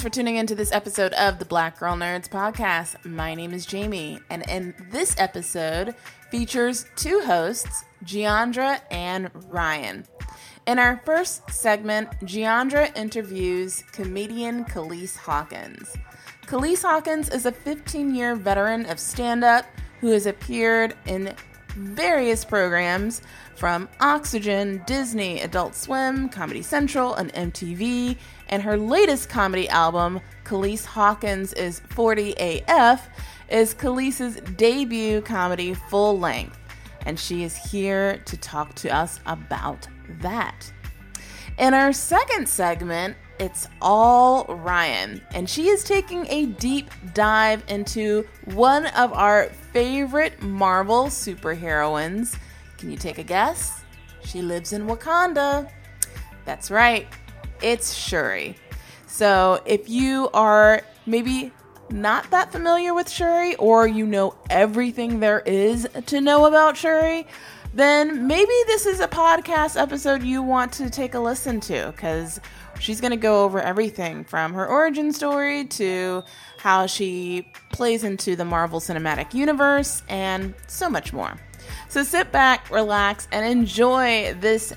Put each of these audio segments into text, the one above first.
Thanks for tuning into this episode of the Black Girl Nerds podcast. My name is Jamie, and in this episode features two hosts, Giandra and Ryan. In our first segment, Giandra interviews comedian Khalees Hawkins. Khalees Hawkins is a 15 year veteran of stand up who has appeared in various programs from Oxygen, Disney, Adult Swim, Comedy Central, and MTV. And her latest comedy album, Khalees Hawkins is 40 AF, is Khalees's debut comedy full length. And she is here to talk to us about that. In our second segment, it's all Ryan, and she is taking a deep dive into one of our favorite Marvel superheroines. Can you take a guess? She lives in Wakanda. That's right, it's Shuri. So if you are maybe not that familiar with Shuri, or you know everything there is to know about Shuri, then maybe this is a podcast episode you want to take a listen to because she's going to go over everything from her origin story to how she plays into the Marvel Cinematic Universe and so much more. So sit back, relax, and enjoy this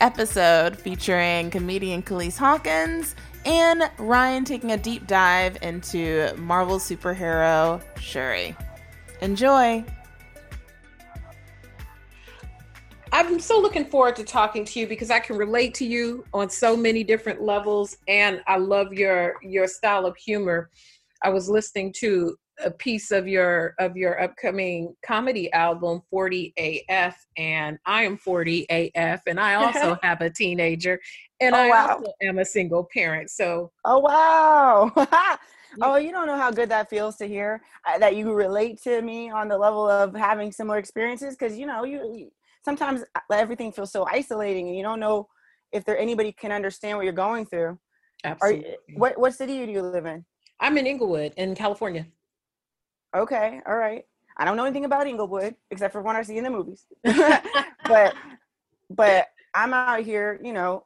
episode featuring comedian Khalees Hawkins and Ryan taking a deep dive into Marvel superhero Shuri. Enjoy! I'm so looking forward to talking to you because I can relate to you on so many different levels and I love your your style of humor. I was listening to a piece of your of your upcoming comedy album 40 AF and I am 40 AF and I also have a teenager and Oh, I wow. also am a single parent. So Oh wow! oh, you don't know how good that feels to hear uh, that you relate to me on the level of having similar experiences. Because you know, you, you sometimes uh, everything feels so isolating, and you don't know if there anybody can understand what you're going through. Are absolutely. what what city do you live in? I'm in Inglewood in California. Okay, all right. I don't know anything about Inglewood except for what I see in the movies, but but I'm out here. You know,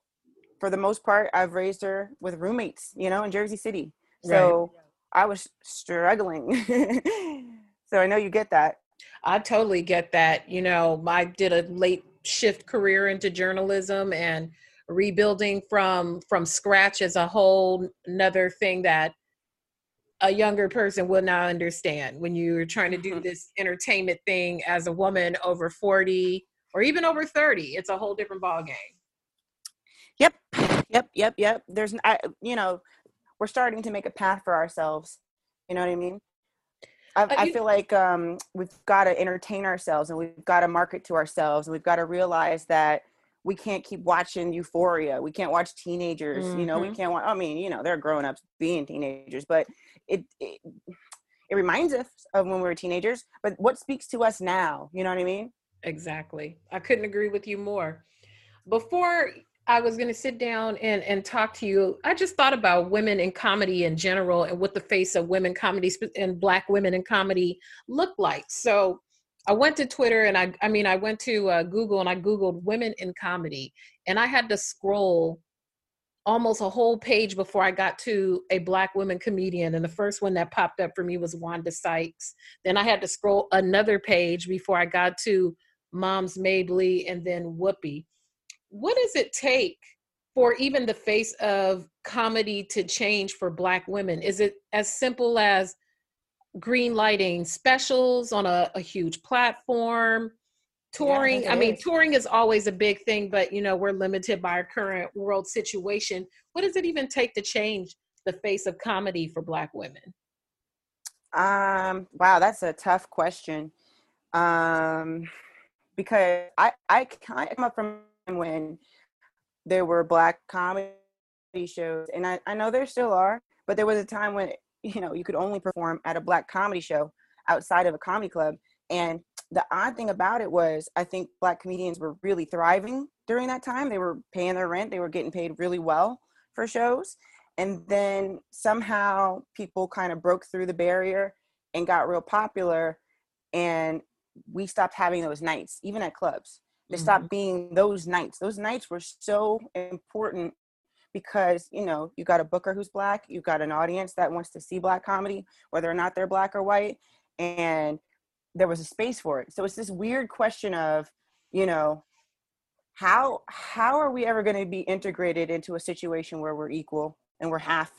for the most part, I've raised her with roommates. You know, in Jersey City. So I was struggling. so I know you get that. I totally get that. You know, I did a late shift career into journalism and rebuilding from from scratch is a whole another thing that a younger person will not understand when you're trying to do Mhm. this entertainment thing as a woman over 40 or even over 30 it's a whole different ball game Yep, yep, yep, yep. There's, I, you know, we're starting to make a path for ourselves. You know what I mean? I, Uh, I feel like um, we've got to entertain ourselves and we've got to market to ourselves and we've got to realize that we can't keep watching Euphoria. We can't watch teenagers. You know, we Mhm. can't watch. I mean, you know, they're grown ups being teenagers, but it, it it reminds us of when we were teenagers. But what speaks to us now? You know what I mean? Exactly. I couldn't agree with you more. Before I was going to sit down and, and talk to you, I just thought about women in comedy in general and what the face of women comedy sp- and black women in comedy look like. So I went to Twitter and I, I mean, I went to uh, Google and I Googled women in comedy and I had to scroll almost a whole page before I got to a black woman comedian. And the first one that popped up for me was Wanda Sykes. Then I had to scroll another page before I got to Moms Mabley and then Whoopi. What does it take for even the face of comedy to change for black women? Is it as simple as green lighting specials on a, a huge platform touring Yeah, i mean is. touring is always a big thing but you know we're limited by our current world situation what does it even take to change the face of comedy for black women Um, wow, that's a tough question. Um, because I I kind of come up from when there were black comedy shows, and I I know there still are, but there was a time when you know you could only perform at a black comedy show outside of a comedy club, and the odd thing about it was I think black comedians were really thriving during that time. They were paying their rent, they were getting paid really well for shows, and then somehow people kind of broke through the barrier and got real popular and we stopped having those nights even at clubs. They mm-hmm. stopped being those nights. Those nights were so important because you know you got a booker who's black you got an audience that wants to see black comedy whether or not they're black or white and there was a space for it. So it's this weird question of you know how how are we ever going to be integrated into a situation where we're equal and we're half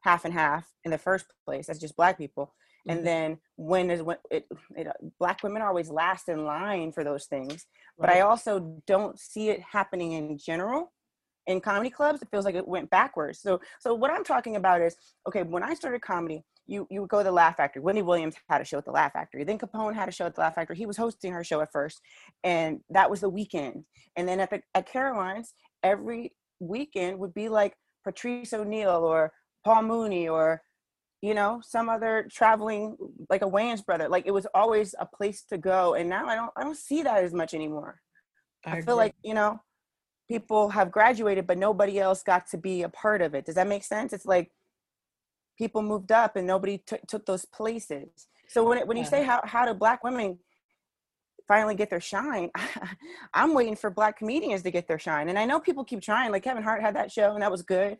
half and half in the first place? As just black people. And mm-hmm. then when is when it, it uh, black women are always last in line for those things but i also don't see it happening in general in comedy clubs it feels like it went backwards. So so what i'm talking about is okay when i started comedy you you would go to the laugh factory. Wendy williams had a show at the laugh factory. Then capone had a show at the laugh factory. He was hosting her show at first and that was the weekend. And then at the at caroline's every weekend would be like patrice o'neal or paul mooney or you know some other traveling like a wayans brother. Like it was always a place to go and now i don't i don't see that as much anymore. I, feel agree. like you know people have graduated but nobody else got to be a part of it. Does that make sense? It's like people moved up and nobody took took those places. So when, it, when you say how, how do black women finally get their shine i'm waiting for black comedians to get their shine. And i know people keep trying like kevin hart had that show and that was good.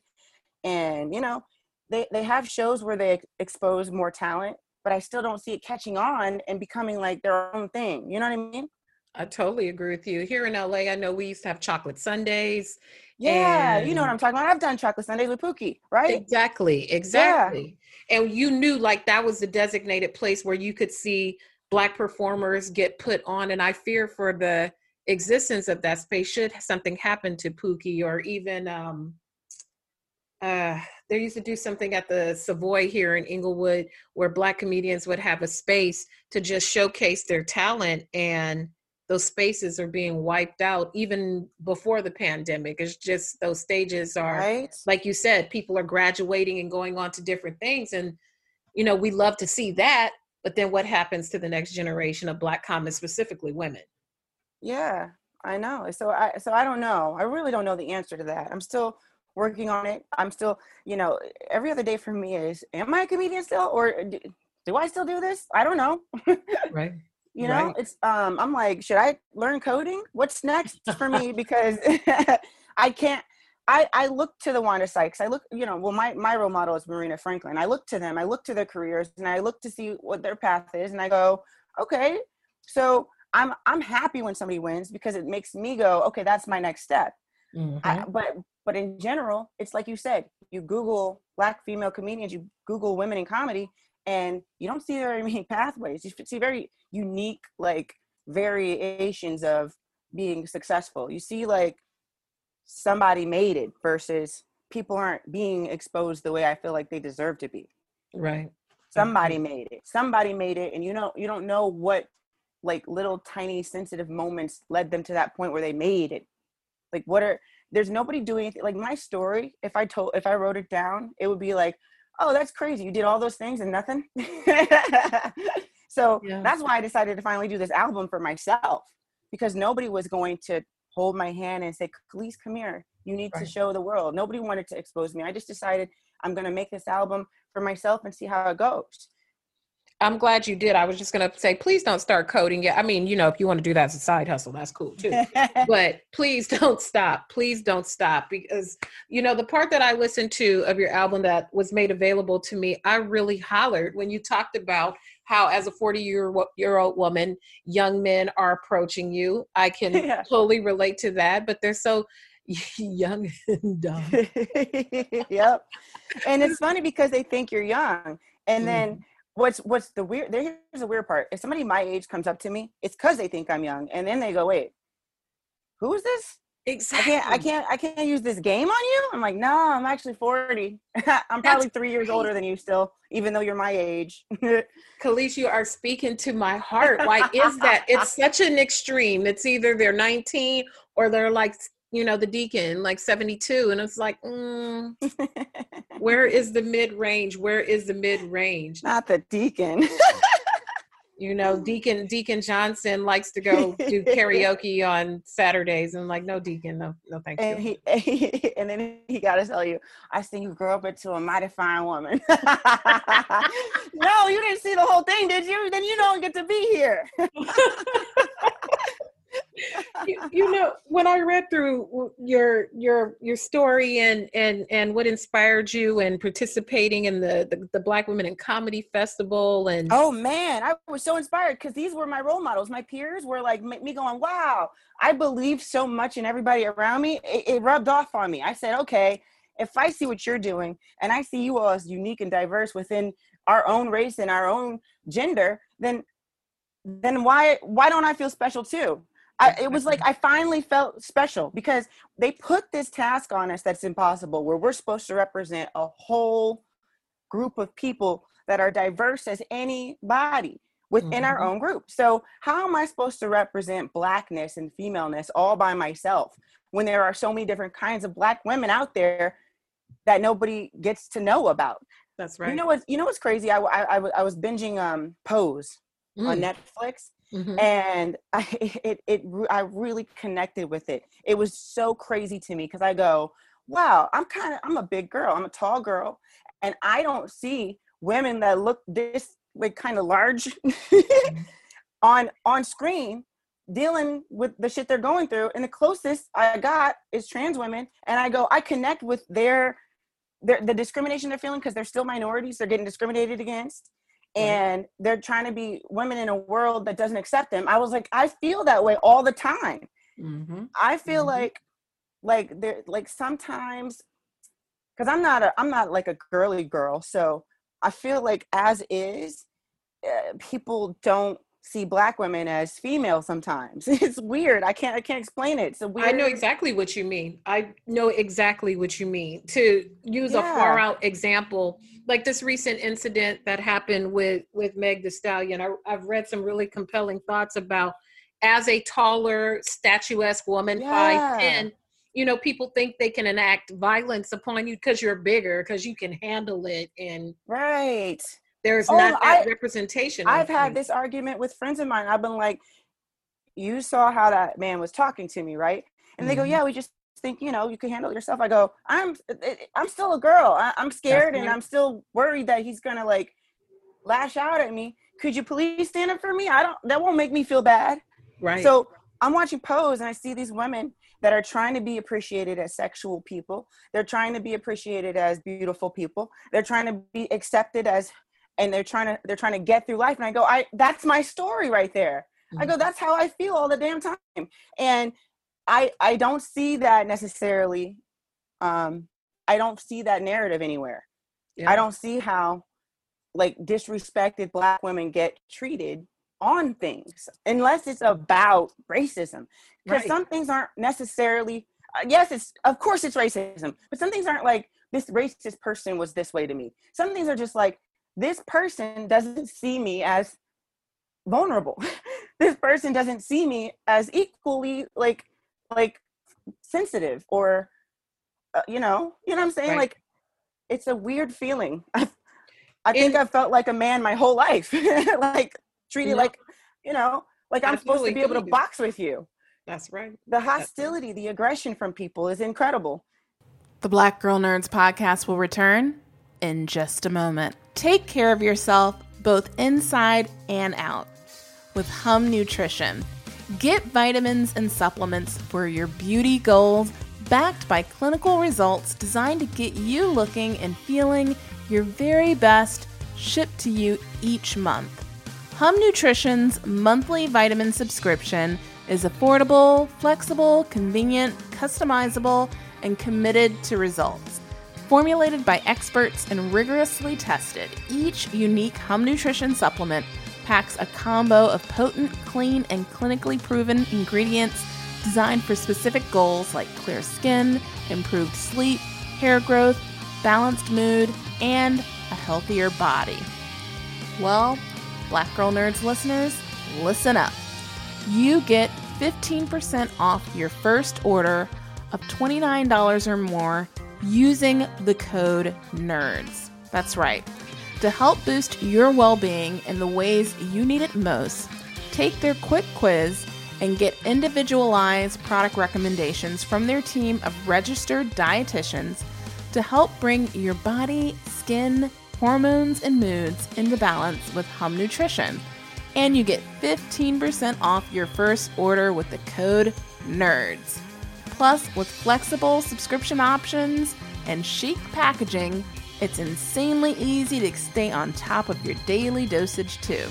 And you know they they have shows where they expose more talent but i still don't see it catching on and becoming like their own thing. You know what i mean I totally agree with you. Here in LA, I know we used to have chocolate Sundays. yeah you know what i'm talking about i've done chocolate sundays with pookie right Exactly, exactly. And you knew like that was the designated place where you could see black performers get put on. And I fear for the existence of that space should something happen to Pookie or even um uh they used to do something at the Savoy here in Inglewood where black comedians would have a space to just showcase their talent and those spaces are being wiped out even before the pandemic. It's just those stages are right like you said, people are graduating and going on to different things. And, you know, we love to see that. But then what happens to the next generation of Black comics, specifically women? yeah i know so i so i don't know i really don't know the answer to that i'm still working on it i'm still you know every other day for me is am i a comedian still or do, do i still do this i don't know Right. You know Right. it's um i'm like should i learn coding what's next for me because i can't I, I look to the Wanda Sykes. I look, you know, well, my, my role model is Marina Franklin. I look to them. I look to their careers, and I look to see what their path is, and I go, okay. So I'm I'm happy when somebody wins because it makes me go, okay, that's my next step. Mhm. I, but but in general, it's like you said, you Google black female comedians, you Google women in comedy, and you don't see very many pathways. You see very unique like variations of being successful. You see like somebody made it versus people aren't being exposed the way I feel like they deserve to be. right. Somebody mm-hmm. made it. Somebody made it, and you know you don't know what like little tiny sensitive moments led them to that point where they made it. Like what are there's nobody doing anything like my story if i told if i wrote it down it would be like oh that's crazy you did all those things and nothing so Yeah. that's why i decided to finally do this album for myself because nobody was going to hold my hand and say please come here. You need to show the world. Nobody wanted to expose me. I just decided i'm going to make this album for myself and see how it goes I'm glad you did. I was just going to say, please don't start coding yet. I mean, you know, if you want to do that as a side hustle, that's cool too. but please don't stop. Please don't stop because you know the part that I listened to of your album that was made available to me, I really hollered when you talked about how as a 40 year year old woman, young men are approaching you. I can Yeah. totally relate to that, but they're so young and dumb. yep. And it's funny because they think you're young. And then mm-hmm. What's what's the weird here's the weird part if somebody my age comes up to me it's because they think i'm young and then they go wait who is this Exactly. I can't, I can't, I can't use this game on you. I'm like, no, I'm actually 40. I'm probably three years older than you still, even though you're my age. Khalees, you are speaking to my heart. Why is that? It's such an extreme. It's either they're 19 or they're like, you know, the deacon, like 72. And it's like, mm, where is the mid range? Where is the mid range? Not the deacon. you know deacon deacon johnson likes to go do karaoke on saturdays and I'm like no deacon no no thank and you he and then he got to tell you i seen you grow up into a mighty fine woman no you didn't see the whole thing did you then you don't get to be here you, you know when i read through your your your story and and and what inspired you and participating in the the, the black women in comedy festival and oh man i was so inspired because these were my role models. My peers were like me going wow i believe so much in everybody around me. It, it rubbed off on me. I said okay if i see what you're doing and i see you all as unique and diverse within our own race and our own gender then then why why don't i feel special too I, it was like I finally felt special because they put this task on us that's impossible, where we're supposed to represent a whole group of people that are diverse as anybody within mm-hmm. our own group. So, how am I supposed to represent blackness and femaleness all by myself when there are so many different kinds of black women out there that nobody gets to know about? That's right. You know what? You know what's crazy? I I, I, was binging um Pose mm. on Netflix Mm-hmm. and I it it I really connected with it. It was so crazy to me because I go, wow, I'm kind of I'm a big girl, I'm a tall girl, and I don't see women that look this like kind of large mm-hmm. on on screen dealing with the shit they're going through. And the closest I got is trans women, and I go, I connect with their their the discrimination they're feeling because they're still minorities, they're getting discriminated against and they're trying to be women in a world that doesn't accept them i was like i feel that way all the time mm-hmm. i feel mm-hmm. like like there like sometimes because i'm not a i'm not like a girly girl so i feel like as is uh, people don't see black women as female sometimes it's weird i can't i can't explain it So weird i know exactly what you mean i know exactly what you mean to use yeah. a far out example like this recent incident that happened with with meg the stallion I, i've read some really compelling thoughts about as a taller statuesque woman yeah. 5'10 you know people think they can enact violence upon you because you're bigger because you can handle it and right there's oh, not that I, representation. I've had this argument with friends of mine. I've been like, you saw how that man was talking to me, right? And mm-hmm. they go, mm-hmm. yeah, we just think, you know, you can handle yourself. I go, I'm, I'm still a girl. I, am scared and I'm still worried that he's gonna like lash out at me. Could you please stand up for me? I don't. That won't make me feel bad. Right. So I'm watching Pose and I see these women that are trying to be appreciated as sexual people. They're trying to be appreciated as beautiful people. They're trying to be accepted as and they're trying to they're trying to get through life and i go i that's my story right there mm-hmm. i go mm-hmm. that's how i feel all the damn time and i i don't see that necessarily um i don't see that narrative anywhere yeah. i don't see how like disrespected black women get treated on things unless it's about racism because right. some things aren't necessarily uh, yes it's of course it's racism but some things aren't like this racist person was this way to me some things are just like this person doesn't see me as vulnerable. This person doesn't see me as equally like like sensitive or uh, you know you know what i'm saying? Right. like it's a weird feeling. I, I think i've felt like a man my whole life. Like treated like you know like i'm supposed to be able to box with you. That's right. The hostility right. the aggression from people is incredible. The black girl nerds podcast will return in just a moment. Take care of yourself both inside and out with Hum Nutrition. Get vitamins and supplements for your beauty goals backed by clinical results designed to get you looking and feeling your very best shipped to you each month. Hum Nutrition's monthly vitamin subscription is affordable, flexible, convenient, customizable, and committed to results. Formulated by experts and rigorously tested, each unique Hum Nutrition supplement packs a combo of potent, clean, and clinically proven ingredients designed for specific goals like clear skin, improved sleep, hair growth, balanced mood, and a healthier body. Well, Black Girl Nerds listeners, listen up. You get 15% off your first order of $29 or more using the code NERDS. That's right. To help boost your well being in the ways you need it most, take their quick quiz and get individualized product recommendations from their team of registered dietitians to help bring your body, skin, hormones, and moods into balance with Hum Nutrition. And you get 15% off your first order with the code NERDS. Plus, with flexible subscription options and chic packaging, it's insanely easy to stay on top of your daily dosage too.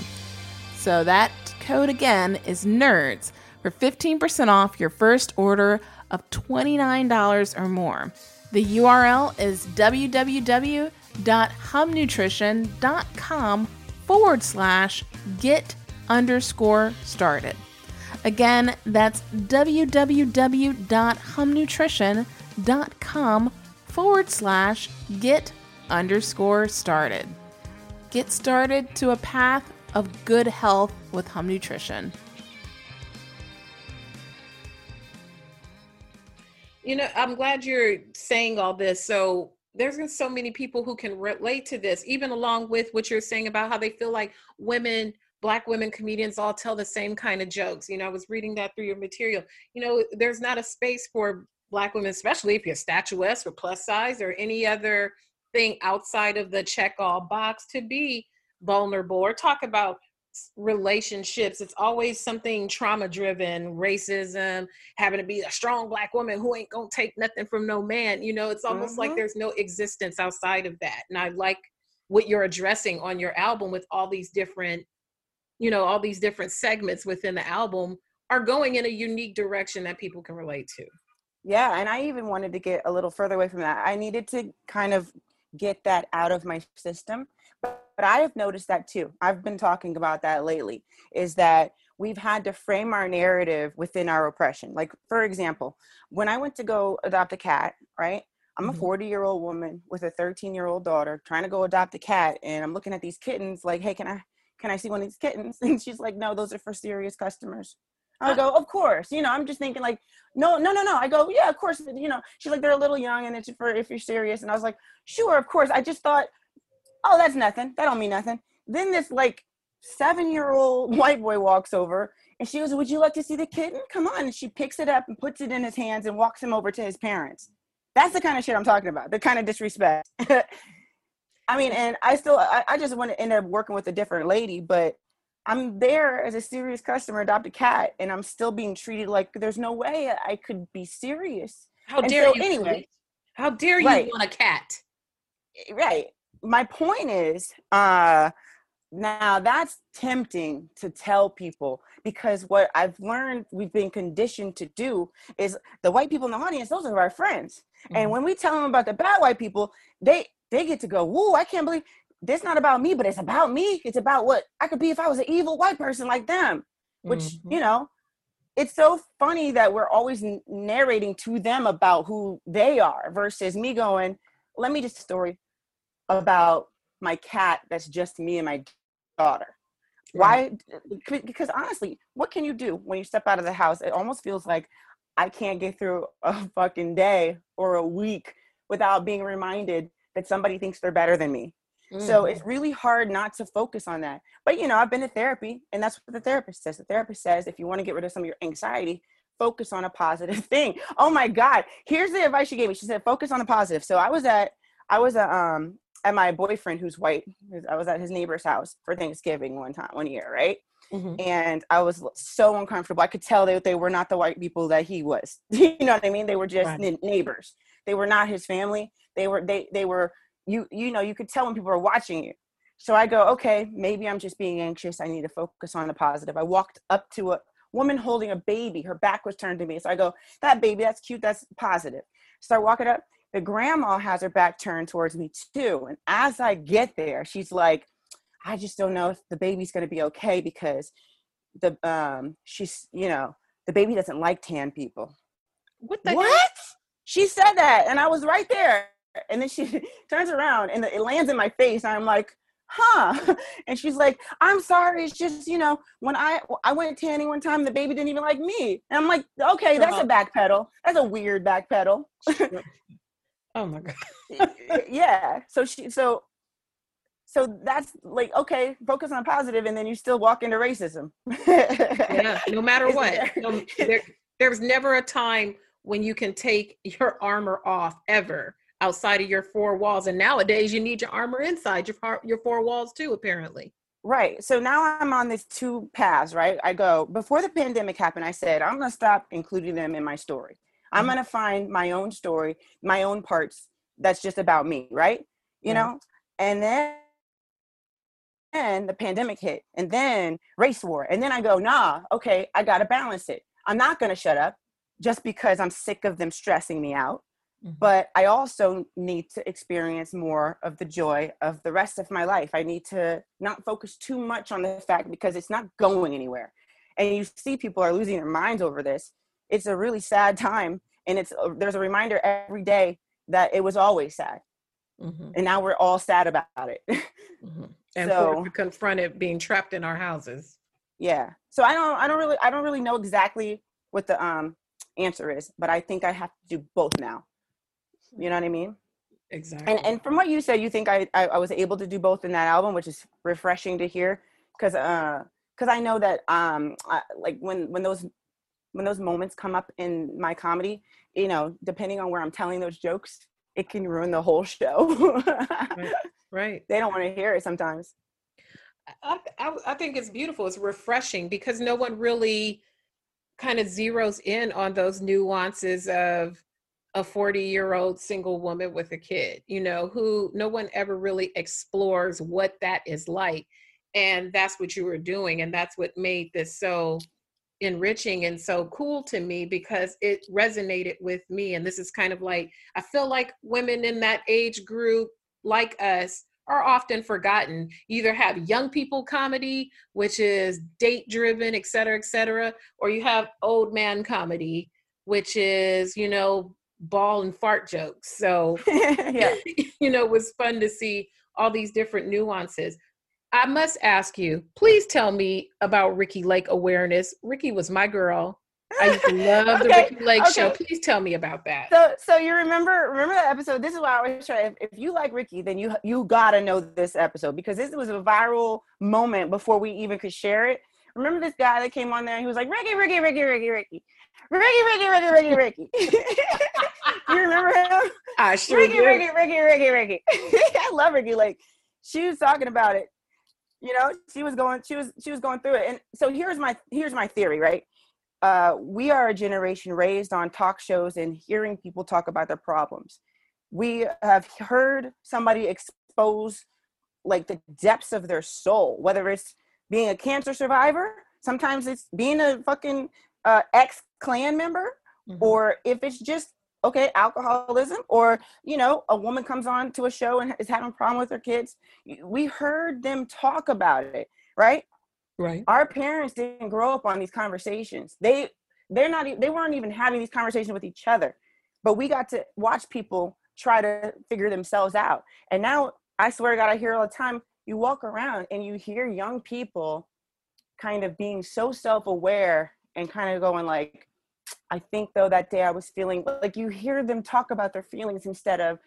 So that code again is NERDS for 15% off your first order of $29 or more. The URL is www.humnutrition.com forward slash get underscore started. Again, that's www.humnutrition.com forward slash get underscore started. Get started to a path of good health with Hum Nutrition. You know, I'm glad you're saying all this. So there's been so many people who can relate to this, even along with what you're saying about how they feel like women black women comedians all tell the same kind of jokes you know i was reading that through your material. You know there's not a space for black women especially if you're statuesque or plus size or any other thing outside of the check all box to be vulnerable or talk about relationships. It's always something trauma driven racism having to be a strong black woman who ain't gonna take nothing from no man you know it's almost mm-hmm. like there's no existence outside of that. And i like what you're addressing on your album with all these different you know all these different segments within the album are going in a unique direction that people can relate to. Yeah and i even wanted to get a little further away from that. I needed to kind of get that out of my system but, but i have noticed that too. I've been talking about that lately is that we've had to frame our narrative within our oppression. Like for example when i went to go adopt a cat right I'm a mm-hmm. 40 year old woman with a 13 year old daughter trying to go adopt a cat, and I'm looking at these kittens like, hey, can I can I see one of these kittens? And she's like, no, those are for serious customers. I go, of course. You know, I'm just thinking like, no, no, no, no. I go, yeah, of course. You know, she's like, they're a little young and it's for if you're serious. And I was like, sure, of course. I just thought, oh, that's nothing. That don't mean nothing. Then this like seven year old white boy walks over and she goes, would you like to see the kitten? Come on. And she picks it up and puts it in his hands and walks him over to his parents. That's the kind of shit I'm talking about. The kind of disrespect. I mean, and I still, I, I just want to end up working with a different lady, but I'm there as a serious customer, adopt a cat, and I'm still being treated like there's no way I could be serious. How and dare so, you? Anyway, how dare you right. want a cat? Eh, right. My point is, uh, now that's tempting to tell people because what I've learned we've been conditioned to do is the white people in the audience, those are our friends. Mm-hmm. And when we tell them about the bad white people, they they get to go, whoa, I can't believe this not about me, but it's about me. It's about what I could be if I was an evil white person like them. Which, mm-hmm. you know, it's so funny that we're always narrating to them about who they are versus me going, let me just story about my cat that's just me and my daughter. Right. Why? Because honestly, what can you do when you step out of the house? It almost feels like I can't get through a fucking day or a week without being reminded that somebody thinks they're better than me. Mm-hmm. So it's really hard not to focus on that. But you know, I've been to therapy, and that's what the therapist says. The therapist says if you want to get rid of some of your anxiety, focus on a positive thing. Oh my God. Here's the advice she gave me. She said, focus on the positive. So I was at I was at um at my boyfriend who's white. I was at his neighbor's house for Thanksgiving one time, one year, right? Mm-hmm. And I was so uncomfortable. I could tell that they were not the white people that he was. you know what I mean? They were just right. neighbors. They were not his family. They were they they were you you know you could tell when people are watching you. So I go, okay, maybe I'm just being anxious. I need to focus on the positive. I walked up to a woman holding a baby. Her back was turned to me. So I go, that baby, that's cute. That's positive. Start walking up. the grandma has her back turned towards me too. And as I get there, she's like, I just don't know if the baby's gonna be okay because the um she's you know the baby doesn't like tan people. What the what? hell? She said that, and I was right there. And then she turns around and it lands in my face. And I'm like, huh? And she's like, I'm sorry. It's just, you know, when I I went tanning one time, the baby didn't even like me. And I'm like, okay, that's a uh-huh. back pedal. That's a weird back pedal. Oh my god. yeah. So she so so that's like okay, focus on positive, and then you still walk into racism. Yeah, no matter Isn't what. there? No, there, there's never a time when you can take your armor off ever outside of your four walls. And nowadays you need your armor inside your your four walls too, apparently. Right. So now I'm on these two paths, right? I go, before the pandemic happened, I said, I'm going to stop including them in my story. I'm Mhm. going to find my own story, my own parts that's just about me, right? You know? And then and the pandemic hit and then race war. And then I go, nah, okay, I got to balance it. I'm not going to shut up just because I'm sick of them stressing me out. But I also need to experience more of the joy of the rest of my life. I need to not focus too much on the fact because it's not going anywhere. And you see people are losing their minds over this. It's a really sad time, and it's uh, there's a reminder every day that it was always sad, Mhm, and now we're all sad about it. mhm. And So- forced to confront it being trapped in our houses. yeah. So I don't I don't really I don't really know exactly what the um answer is, but I think I have to do both now. You know what I mean? Exactly. and and from what you said you think I, I i was able to do both in that album which is refreshing to hear because uh because i know that um I, like when when those when those moments come up in my comedy you know depending on where i'm telling those jokes it can ruin the whole show right. they don't want to hear it sometimes I, I, I think it's beautiful. It's refreshing because no one really kind of zeroes in on those nuances of a 40 year old single woman with a kid, you know, who no one ever really explores what that is like. And that's what you were doing. And that's what made this so enriching and so cool to me because it resonated with me. And this is kind of like, I feel like women in that age group, like us, are often forgotten. Either have young people comedy, which is date driven, et cetera, et cetera, or you have old man comedy, which is, you know, ball and fart jokes. So, yeah you know, it was fun to see all these different nuances. I must ask you, please tell me about Ricki Lake awareness. Ricki was my girl. I love the Ricki Lake show. Please tell me about that. so so you remember remember that episode this is why i always try if, if you like ricky then you you gotta know this episode because this was a viral moment before we even could share it remember this guy that came on there and he was like ricky ricky ricky ricky ricky ricky ricky ricky ricky ricky. You remember him? I sure ricky do. ricky ricky ricky ricky. I love ricky. Like she was talking about it. You know she was going she was she was going through it. And so here's my here's my theory right? Uh, we are a generation raised on talk shows and hearing people talk about their problems. We have heard somebody expose like the depths of their soul, whether it's being a cancer survivor, sometimes it's being a fucking uh, ex Klan member, Mhm. or if it's just okay alcoholism or you know a woman comes on to a show and is having a problem with her kids we heard them talk about it right right. our parents didn't grow up on these conversations they they're not they weren't even having these conversations with each other but we got to watch people try to figure themselves out and now i swear to god i hear all the time you walk around and you hear young people kind of being so self-aware and kind of going like i think though that day i was feeling like you hear them talk about their feelings instead of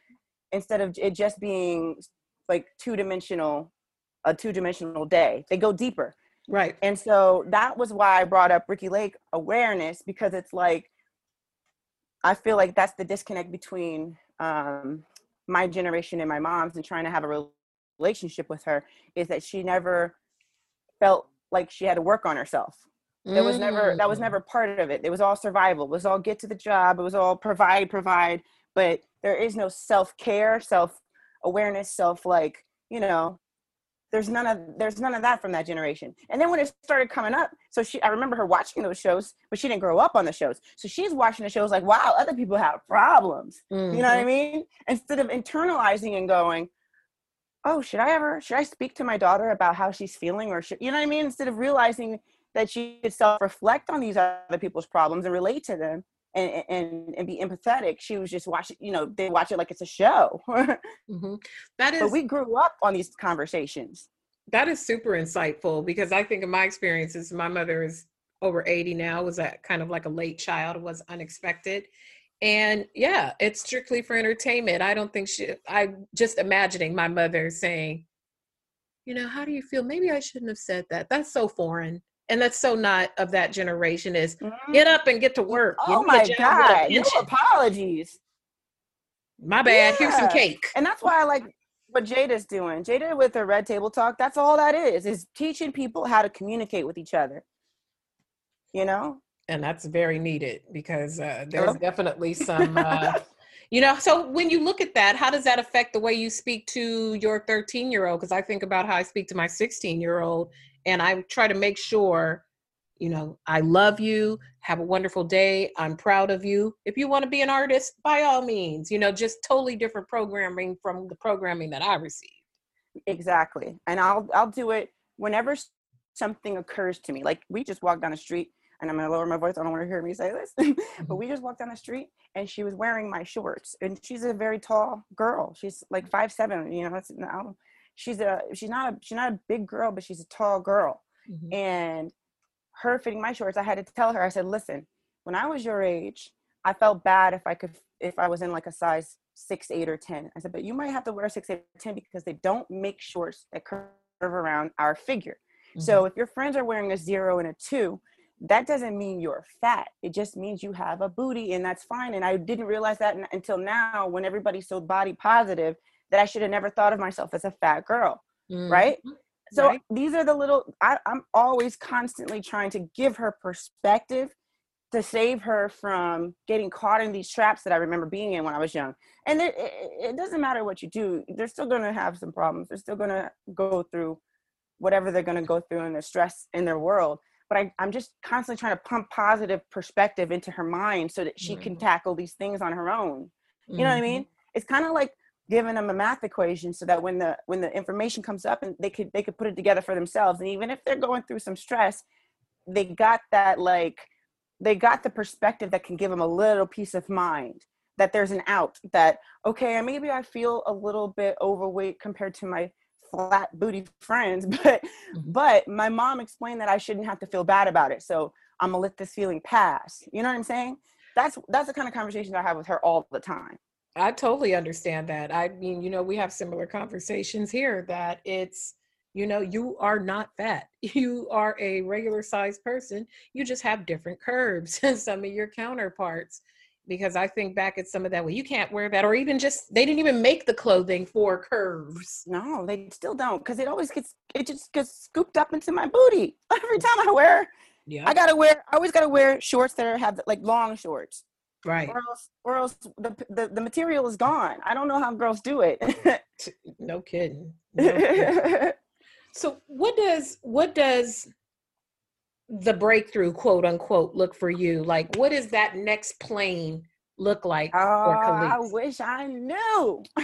instead of it just being like two-dimensional a two-dimensional day they go deeper Right. and so that was why I brought up Ricki Lake awareness because it's like I feel like that's the disconnect between um, my generation and my mom's and trying to have a relationship with her is that she never felt like she had to work on herself. It was never that was Mm. never part of it. It was all survival. It was all get to the job. It was all provide, provide. But there is no self care, self awareness, self like you know there's none of there's none of that from that generation. And then when it started coming up, so she I remember her watching those shows, but she didn't grow up on the shows. So she's watching the shows like, wow, other people have problems. Mm-hmm. You know what I mean? Instead of internalizing and going, oh, should I ever should I speak to my daughter about how she's feeling or should, you know what I mean? Instead of realizing that she could self-reflect on these other people's problems and relate to them and, and and be empathetic. She was just watching, you know, they watch it like it's a show. hmm That is but we grew up on these conversations. that is super insightful because I think in my experiences, my mother is over 80 now, was a kind of like a late child, was unexpected. And yeah, it's strictly for entertainment. I don't think she I'm just imagining my mother saying, you know, how do you feel? Maybe I shouldn't have said that. That's so foreign. And that's so not of that generation is get up and get to work. You Oh need my job, get a God! No apologies. My bad. Here's some cake. And that's why I like what Jada's doing. Jada with her red table talk. That's all that is. Is teaching people how to communicate with each other. You know. and that's very needed because uh, there's Hello? definitely some uh, you know so when you look at that how does that affect the way you speak to your 13 year old because i think about how i speak to my 16 year old and i try to make sure you know i love you have a wonderful day i'm proud of you if you want to be an artist by all means you know just totally different programming from the programming that i received Exactly. And I'll I'll do it whenever something occurs to me. Like we just walked down the street and I'm gonna lower my voice. I don't want to hear me say this. but mm-hmm. we just walked down the street and she was wearing my shorts. And she's a very tall girl. She's like five seven, you know, that's now she's a she's not a she's not a big girl, but she's a tall girl. Mhm. And her fitting my shorts, I had to tell her, I said, listen, when I was your age, I felt bad if I could if I was in like a size six, eight, or ten. I said, but you might have to wear six, eight, or ten because they don't make shorts that curve around our figure. So if your friends are wearing a zero and a two, that doesn't mean you're fat. It just means you have a booty, and that's fine. And I didn't realize that until now, when everybody's so body positive, that I should have never thought of myself as a fat girl, Mhm. right? So Right. these are the little. I, I'm always constantly trying to give her perspective to save her from getting caught in these traps that I remember being in when I was young. And it, it, it doesn't matter what you do; they're still going to have some problems. They're still going to go through whatever they're going to go through in their stress in their world. But I, I'm just constantly trying to pump positive perspective into her mind so that she can Mhm. tackle these things on her own. You know what I mean? It's kind of like giving them a math equation so that when the when the information comes up and they could they could put it together for themselves. And even if they're going through some stress, they got that like they got the perspective that can give them a little peace of mind that there's an out that okay maybe i feel a little bit overweight compared to my flat booty friends but mm-hmm. but my mom explained that i shouldn't have to feel bad about it so i'm gonna let this feeling pass. You know what i'm saying? That's that's the kind of conversations i have with her all the time I totally understand that. I mean, you know, we have similar conversations here that it's, you know, you are not fat. You are a regular sized person. You just have different curves than some of your counterparts. Because I think back at some of that, well, you can't wear that, or even just they didn't even make the clothing for curves. no they still don't because it always gets it just gets scooped up into my booty every time i wear Yeah, i gotta wear i always gotta wear shorts that are have like long shorts right. or else, or else the, the, the material is gone. I don't know how girls do it. No kidding. No kidding. So what does what does the breakthrough quote unquote look for you? Like what does that next plane look like oh, for I wish I knew.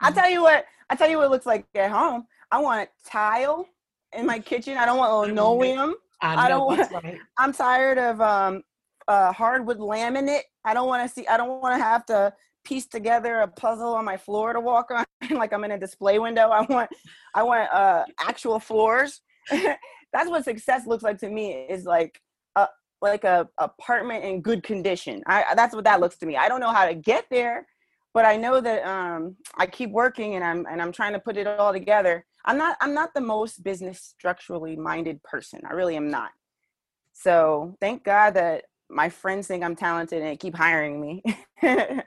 I tell you what, I tell you what it looks like at home. I want tile in my kitchen. I don't want linoleum. I I don't that's right. I'm tired of um uh hardwood laminate. I don't want to see I don't want to have to piece together a puzzle on my floor to walk on like I'm in a display window. I want I want uh actual floors. That's what success looks like to me is like a like a apartment in good condition. I that's what that looks to me. I don't know how to get there, but I know that um I keep working and I'm and I'm trying to put it all together. I'm not I'm not the most business structurally minded person. I really am not. So thank God that my friends think I'm talented and keep hiring me.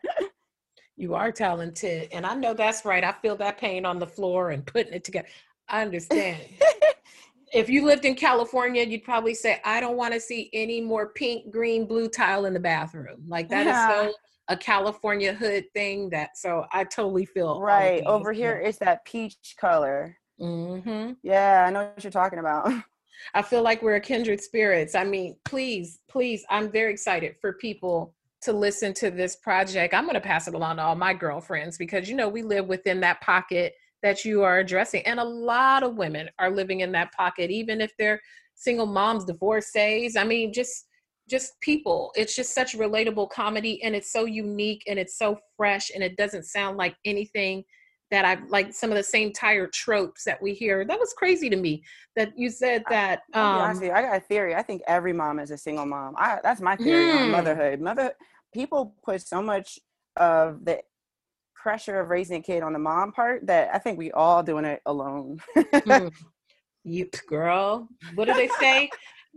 You are talented. And I know that's right. I feel that pain on the floor and putting it together. I understand. if you lived in California, you'd probably say, I don't want to see any more pink, green, blue tile in the bathroom. Like that is Yeah. so a California hood thing that so I totally feel right over here, it's that peach color. Mm-hmm. Yeah, I know what you're talking about. I feel like we're kindred spirits. I mean, please, please, I'm very excited for people to listen to this project. I'm going to pass it along to all my girlfriends because, you know, we live within that pocket that you are addressing. And a lot of women are living in that pocket, even if they're single moms, divorcees. I mean, just just people. It's just such relatable comedy and it's so unique and it's so fresh and it doesn't sound like anything that I've like some of the same tired tropes that we hear. That was crazy to me that you said that. Um, you, I got a theory. I think every mom is a single mom. I, that's my theory on hmm. motherhood. Mother people put so much of the pressure of raising a kid on the mom part that I think we all doing it alone. mm. You girl, what do they say?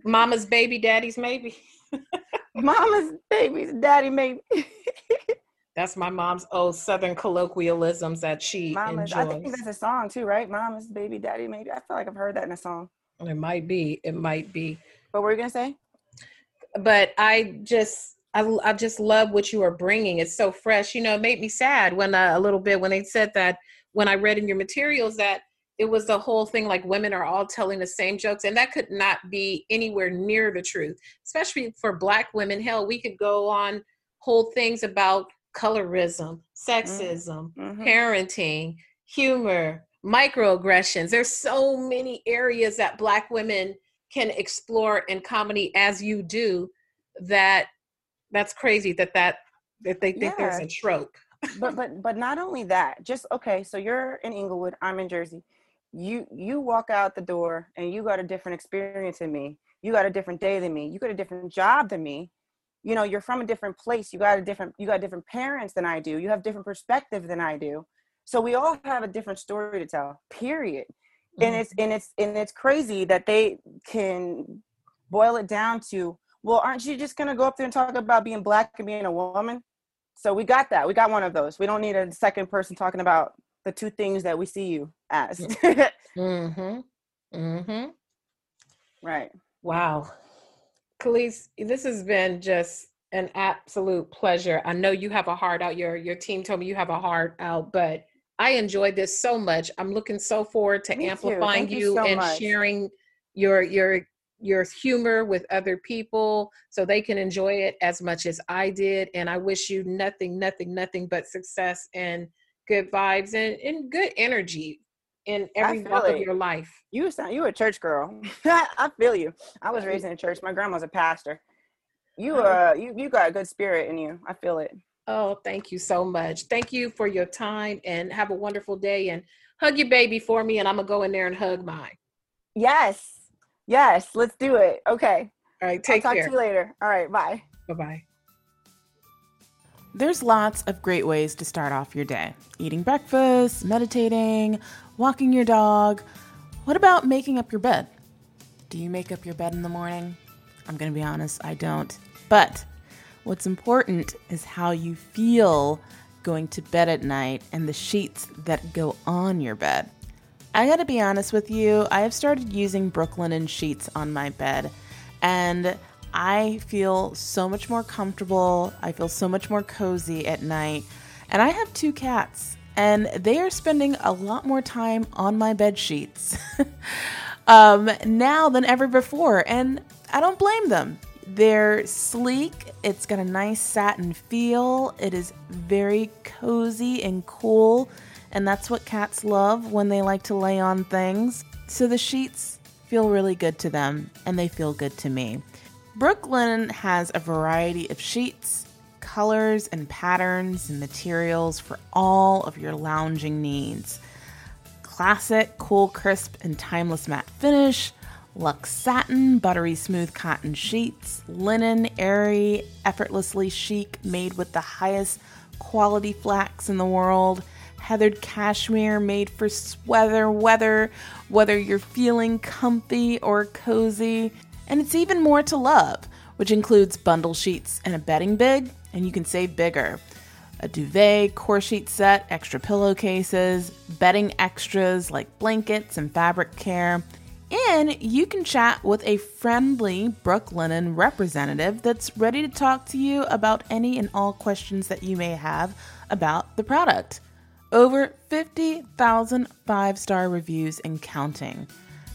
Mama's baby, daddy's maybe. Mama's baby's daddy maybe. That's my mom's old Southern colloquialisms that she Mama's, enjoys. I think that's a song too, right? Mama's baby, daddy, maybe. I feel like I've heard that in a song. It might be. It might be. What were you gonna say? But I just, I, I just love what you are bringing. It's so fresh. You know, it made me sad when uh, a little bit when they said that when I read in your materials that it was the whole thing like women are all telling the same jokes and that could not be anywhere near the truth especially for black women hell we could go on whole things about colorism, sexism, mm-hmm. parenting, humor, microaggressions. There's so many areas that Black women can explore in comedy as you do that that's crazy that that that they think yeah. there's a trope. but but but not only that, just okay, so you're in Inglewood, I'm in Jersey. You you walk out the door and you got a different experience than me. You got a different day than me. You got a different job than me you know you're from a different place you got a different you got different parents than i do you have different perspective than i do. So we all have a different story to tell period. Mm-hmm. and it's and it's and it's crazy that they can boil it down to well aren't you just going to go up there and talk about being black and being a woman? So we got that we got one of those. We don't need a second person talking about the two things that we see you as. Mm-hmm. Mm-hmm. Right. Wow Kelis, this has been just an absolute pleasure. I know you have a heart out. Your your team told me you have a heart out, but I enjoyed this so much. I'm looking so forward to me amplifying you, you so and much. sharing your your your humor with other people so they can enjoy it as much as I did. And I wish you nothing, nothing, nothing but success and good vibes and, and good energy in every walk it. of your life. You sound you a church girl. I feel you. I was raised in a church. My grandma's a pastor. You uh you you got a good spirit in you. I feel it. Oh, thank you so much. Thank you for your time and have a wonderful day and hug your baby for me and I'm gonna go in there and hug mine. Yes. Yes, let's do it. Okay. All right, take I'll talk care. to you later. All right, bye. Bye-bye. There's lots of great ways to start off your day. Eating breakfast, meditating, walking your dog. What about making up your bed? Do you make up your bed in the morning? I'm going to be honest, I don't. But what's important is how you feel going to bed at night and the sheets that go on your bed. I gotta be honest with you, I have started using Brooklinen sheets on my bed, and I feel so much more comfortable. I feel so much more cozy at night. And I have two cats, and they are spending a lot more time on my bed sheets um, now than ever before, and I don't blame them. They're sleek, it's got a nice satin feel, it is very cozy and cool, and that's what cats love when they like to lay on things. So the sheets feel really good to them, and they feel good to me. Brooklinen has a variety of sheets colors and patterns and materials for all of your lounging needs. Classic, cool, crisp, and timeless matte finish, luxe satin, buttery smooth cotton sheets, linen, airy, effortlessly chic, made with the highest quality flax in the world, heathered cashmere made for sweater weather, whether you're feeling comfy or cozy. And it's even more to love, which includes bundle sheets and a bedding big and you can save bigger. A duvet, core sheet set, extra pillowcases, bedding extras like blankets and fabric care. And you can chat with a friendly Brooklinen representative that's ready to talk to you about any and all questions that you may have about the product. over 50,000 five star reviews and counting.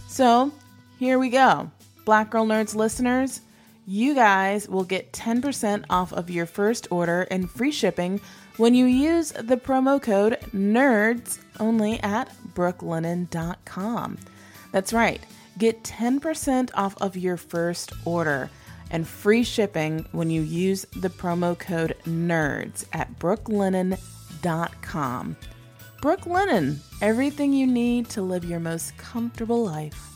So here we go. Black Girl Nerds listeners, you guys will get 10% off of your first order and free shipping when you use the promo code NERDS only at brooklinen.com. That's right, get 10% off of your first order and free shipping when you use the promo code NERDS at brooklinen.com. Brooklinen, everything you need to live your most comfortable life.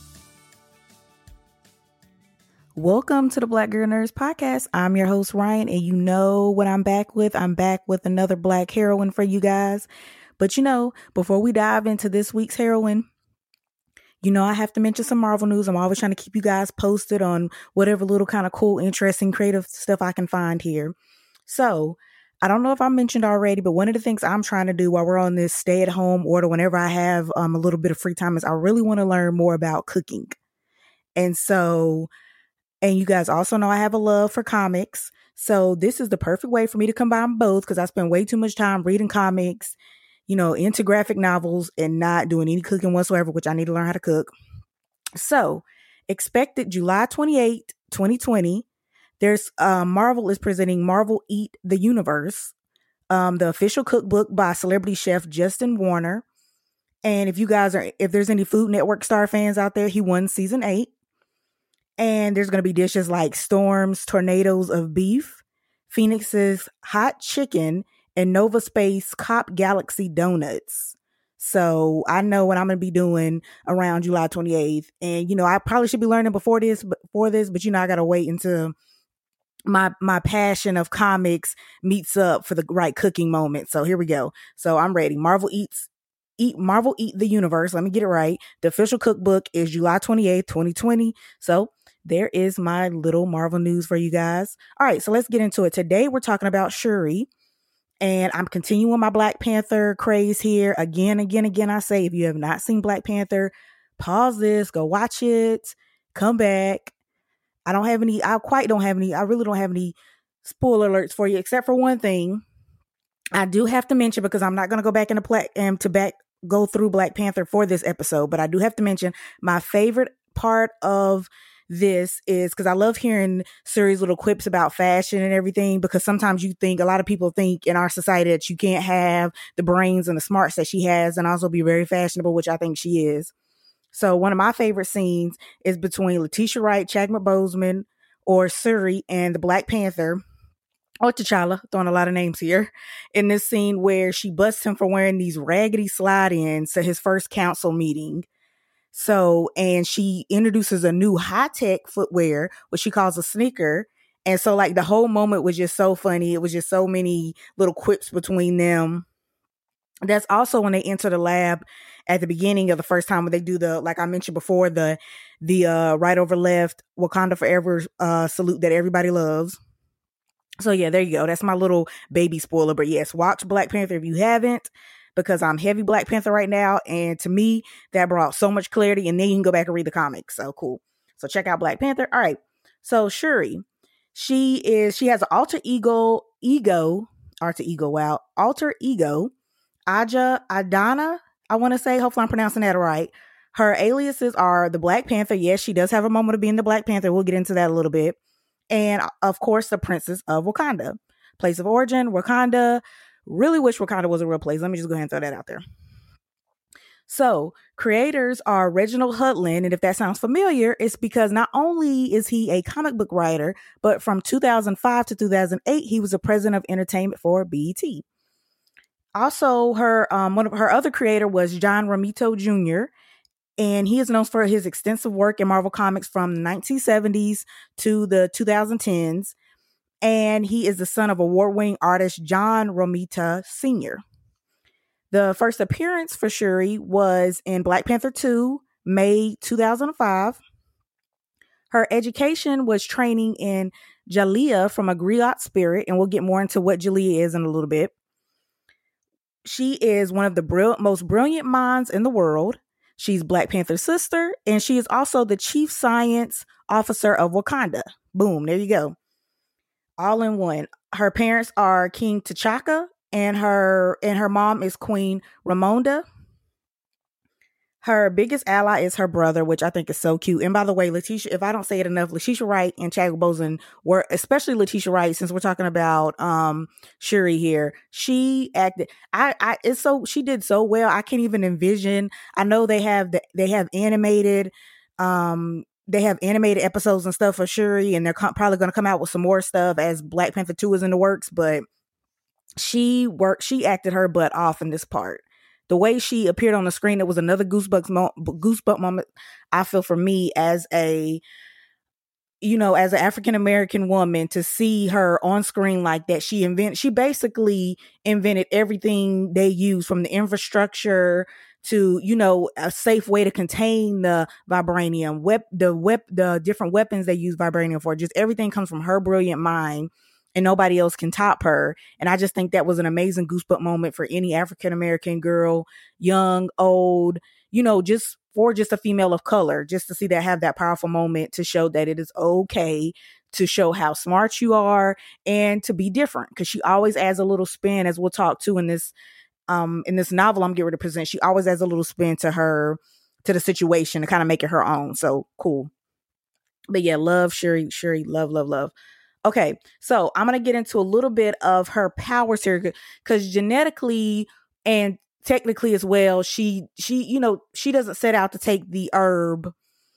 Welcome to the Black Girl Nerds Podcast. I'm your host, Ryan, and you know what I'm back with. I'm back with another black heroine for you guys. But you know, before we dive into this week's heroine, you know, I have to mention some Marvel news. I'm always trying to keep you guys posted on whatever little kind of cool, interesting, creative stuff I can find here. So, I don't know if I mentioned already, but one of the things I'm trying to do while we're on this stay at home order, whenever I have um, a little bit of free time, is I really want to learn more about cooking. And so, and you guys also know I have a love for comics. So this is the perfect way for me to combine both because I spend way too much time reading comics, you know, into graphic novels and not doing any cooking whatsoever, which I need to learn how to cook. So expected July 28, 2020. There's uh, Marvel is presenting Marvel Eat the Universe, um, the official cookbook by celebrity chef Justin Warner. And if you guys are, if there's any Food Network star fans out there, he won season eight. And there's going to be dishes like Storm's Tornadoes of Beef, Phoenix's Hot Chicken, and Nova Space Cop Galaxy Donuts. So I know what I'm going to be doing around July 28th. And, you know, I probably should be learning before this, before this, but, you know, I got to wait until my my passion of comics meets up for the right cooking moment. So here we go. So I'm ready. Marvel eats eat Marvel eat the universe. Let me get it right. The official cookbook is July 28th, 2020. So there is my little Marvel news for you guys. All right, so let's get into it. Today we're talking about Shuri. And I'm continuing my Black Panther craze here. Again, again, again, I say if you have not seen Black Panther, pause this, go watch it, come back. I don't have any, I quite don't have any, I really don't have any spoiler alerts for you, except for one thing. I do have to mention because I'm not going to go back into play um, to back go through Black Panther for this episode, but I do have to mention my favorite part of this is because I love hearing Shuri's little quips about fashion and everything. Because sometimes you think a lot of people think in our society that you can't have the brains and the smarts that she has, and also be very fashionable, which I think she is. So one of my favorite scenes is between Letitia Wright, Chadwick Boseman, or Shuri and the Black Panther or T'Challa, throwing a lot of names here, in this scene where she busts him for wearing these raggedy slide ins to his first council meeting. So, and she introduces a new high tech footwear, what she calls a sneaker. And so, like, the whole moment was just so funny. It was just so many little quips between them. That's also when they enter the lab at the beginning of the first time when they do the, like I mentioned before, the, the, uh, right over left Wakanda forever, uh, salute that everybody loves. So yeah, there you go. That's my little baby spoiler. But yes, watch Black Panther if you haven't because I'm heavy Black Panther right now. And to me, that brought so much clarity. And then you can go back and read the comics. So cool. So check out Black Panther. All right. So Shuri, she is, she has an alter ego, ego, alter ego, wow, alter ego, Aja Adana, I want to say, hopefully I'm pronouncing that right. Her aliases are the Black Panther. Yes, she does have a moment of being the Black Panther. We'll get into that a little bit. And of course, the Princess of Wakanda. Place of origin, Wakanda. Really wish Wakanda was a real place. Let me just go ahead and throw that out there. So, creators are Reginald Hudlin, and if that sounds familiar, it's because not only is he a comic book writer, but from 2005 to 2008, he was a president of entertainment for BET. Also, her um, one of her other creator was John Romita Jr., and he is known for his extensive work in Marvel Comics from the 1970s to the 2010s and he is the son of award-winning artist John Romita Sr. The first appearance for Shuri was in Black Panther 2, May 2005. Her education was training in Djalia from a Griot spirit, and we'll get more into what Djalia is in a little bit. She is one of the most brilliant minds in the world. She's Black Panther's sister, and she is also the chief science officer of Wakanda. Boom, there you go all in one. Her parents are King T'Chaka and her and her mom is Queen Ramonda. Her biggest ally is her brother, which I think is so cute. And by the way, Letitia, if I don't say it enough, Letitia Wright and Chadwick Boseman were, especially Letitia Wright, since we're talking about um Shuri here, she acted. I, I, it's so she did so well. I can't even envision. I know they have the, they have animated, um, they have animated episodes and stuff for Shuri, and they're co- probably going to come out with some more stuff as Black Panther Two is in the works. But she worked, she acted her butt off in this part the way she appeared on the screen, it was another goosebumps mo- goosebump moment. I feel for me as a you know, as an African American woman, to see her on screen like that, she invented, she basically invented everything they use from the infrastructure to, you know, a safe way to contain the vibranium, wep- the the different weapons they use vibranium for. Just everything comes from her brilliant mind and nobody else can top her. And I just think that was an amazing goosebump moment for any African American girl, young, old, you know, just for just a female of color, just to see that have that powerful moment to show that it is okay to show how smart you are and to be different. Cause she always adds a little spin, as we'll talk to in this um in this novel I'm getting ready to present. She always adds a little spin to her to the situation to kind of make it her own. So cool. But yeah, love Shuri, Shuri, love, love, love. Okay, so I'm gonna get into a little bit of her powers here because genetically and technically as well, she she you know she doesn't set out to take the herb,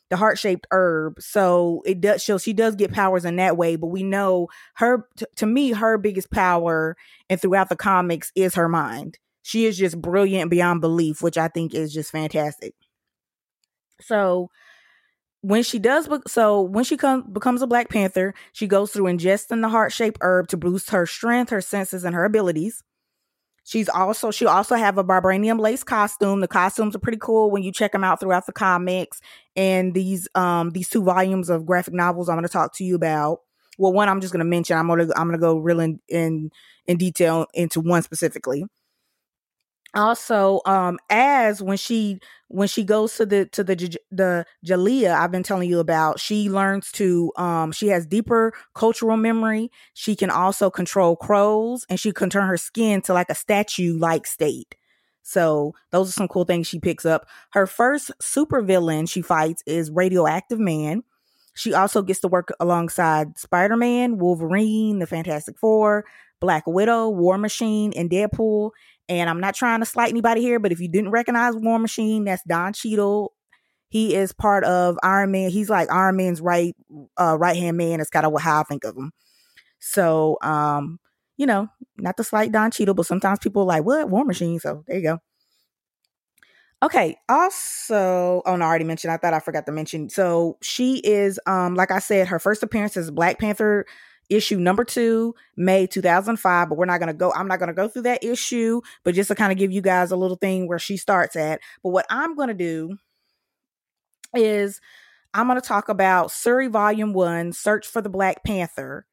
the heart shaped herb. So it does show she does get powers in that way. But we know her t- to me her biggest power and throughout the comics is her mind. She is just brilliant beyond belief, which I think is just fantastic. So when she does so when she comes becomes a black panther she goes through ingesting the heart-shaped herb to boost her strength her senses and her abilities. She's also she also have a vibranium lace costume. The costumes are pretty cool when you check them out throughout the comics and these um these two volumes of graphic novels i'm going to talk to you about. Well one i'm just going to mention i'm going to i'm going to go real in, in in detail into one specifically also um as when she when she goes to the to the the Djalia I've been telling you about, she learns to um she has deeper cultural memory. She can also control crows and she can turn her skin to like a statue like state. So those are some cool things she picks up. Her first super villain she fights is Radioactive Man. She also gets to work alongside Spider-Man, Wolverine, the Fantastic Four, Black Widow, War Machine, and Deadpool. And I'm not trying to slight anybody here, but if you didn't recognize War Machine, that's Don Cheadle. He is part of Iron Man. He's like Iron Man's right uh, right hand man. It's kind of how I think of him. So, um, you know, not to slight Don Cheadle, but sometimes people are like, "What War Machine?" So there you go. Okay. Also, oh no, I already mentioned. I thought I forgot to mention. So she is, um, like I said, her first appearance is Black Panther issue number two, May 2005. But we're not going to go, I'm not going to go through that issue, but just to kind of give you guys a little thing where she starts at. But what I'm going to do is I'm going to talk about Shuri Volume One Search for the Black Panther.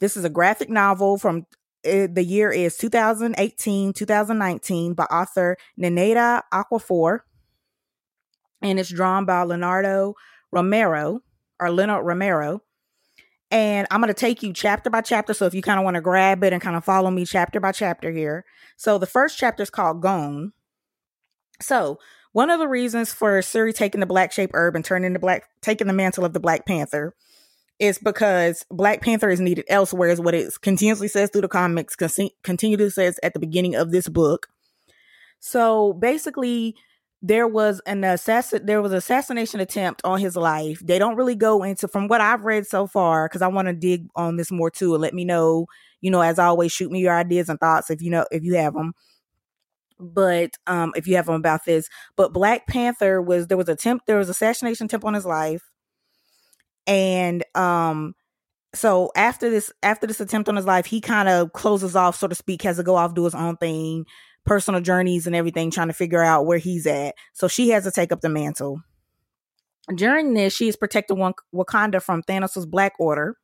This is a graphic novel from uh, the year is 2018 2019 by author Nnedi Okorafor. And it's drawn by Leonardo Romero or Leonard Romero and I'm going to take you chapter by chapter. So if you kind of want to grab it and kind of follow me chapter by chapter here. So the first chapter is called Gone. So one of the reasons for Shuri taking the black shape herb and turning the black, taking the mantle of the Black Panther is because Black Panther is needed elsewhere, is what it continuously says through the comics, continuously says at the beginning of this book. So basically, there was an assassin there was an assassination attempt on his life. They don't really go into from what i've read so far because i want to dig on this more too and let me know you know as always shoot me your ideas and thoughts if you know if you have them but um if you have them about this. But black panther was there was a attempt there was assassination attempt on his life and um so after this after this attempt on his life he kind of closes off so to speak has to go off do his own thing personal journeys and everything, trying to figure out where he's at. So she has to take up the mantle. During this, she is protecting Wakanda from Thanos' Black Order.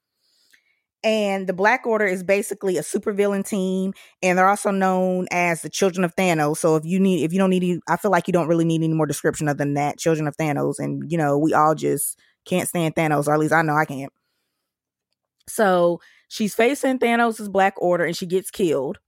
And the Black Order is basically a supervillain team, and they're also known as the Children of Thanos. So if you need, if you don't need, I feel like you don't really need any more description other than that, Children of Thanos. And you know, we all just can't stand Thanos, or at least I know I can't. So she's facing Thanos' Black Order, and she gets killed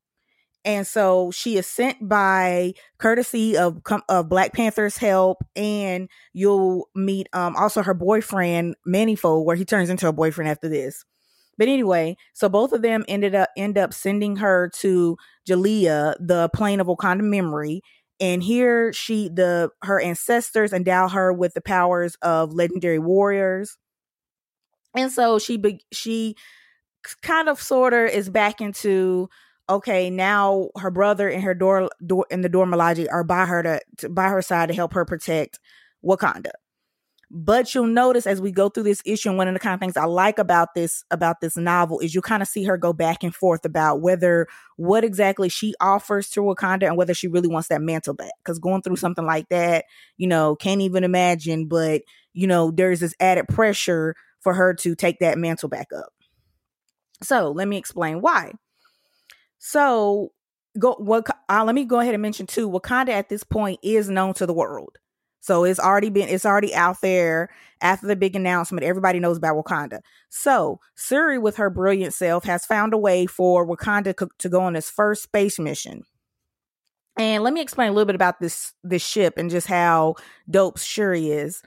And so she is sent by courtesy of of Black Panther's help, and you'll meet um also her boyfriend Manifold, where he turns into a boyfriend after this. But anyway, so both of them ended up end up sending her to Djalia, the plane of Wakanda memory, and here she the her ancestors endow her with the powers of legendary warriors. And so she be, she kind of sort of is back into okay, now her brother and her door, door and the Dora Milaje are by her to, to by her side to help her protect Wakanda. But you'll notice as we go through this issue, and one of the kind of things I like about this about this novel is you kind of see her go back and forth about whether what exactly she offers to Wakanda and whether she really wants that mantle back. Because going through something like that, you know, can't even imagine. But you know, there's this added pressure for her to take that mantle back up. So let me explain why. So go what uh, let me go ahead and mention too wakanda at this point is known to the world so it's already been it's already out there after the big announcement everybody knows about wakanda. So Shuri with her brilliant self has found a way for wakanda to go on its first space mission. And let me explain a little bit about this this ship and just how dope shuri is.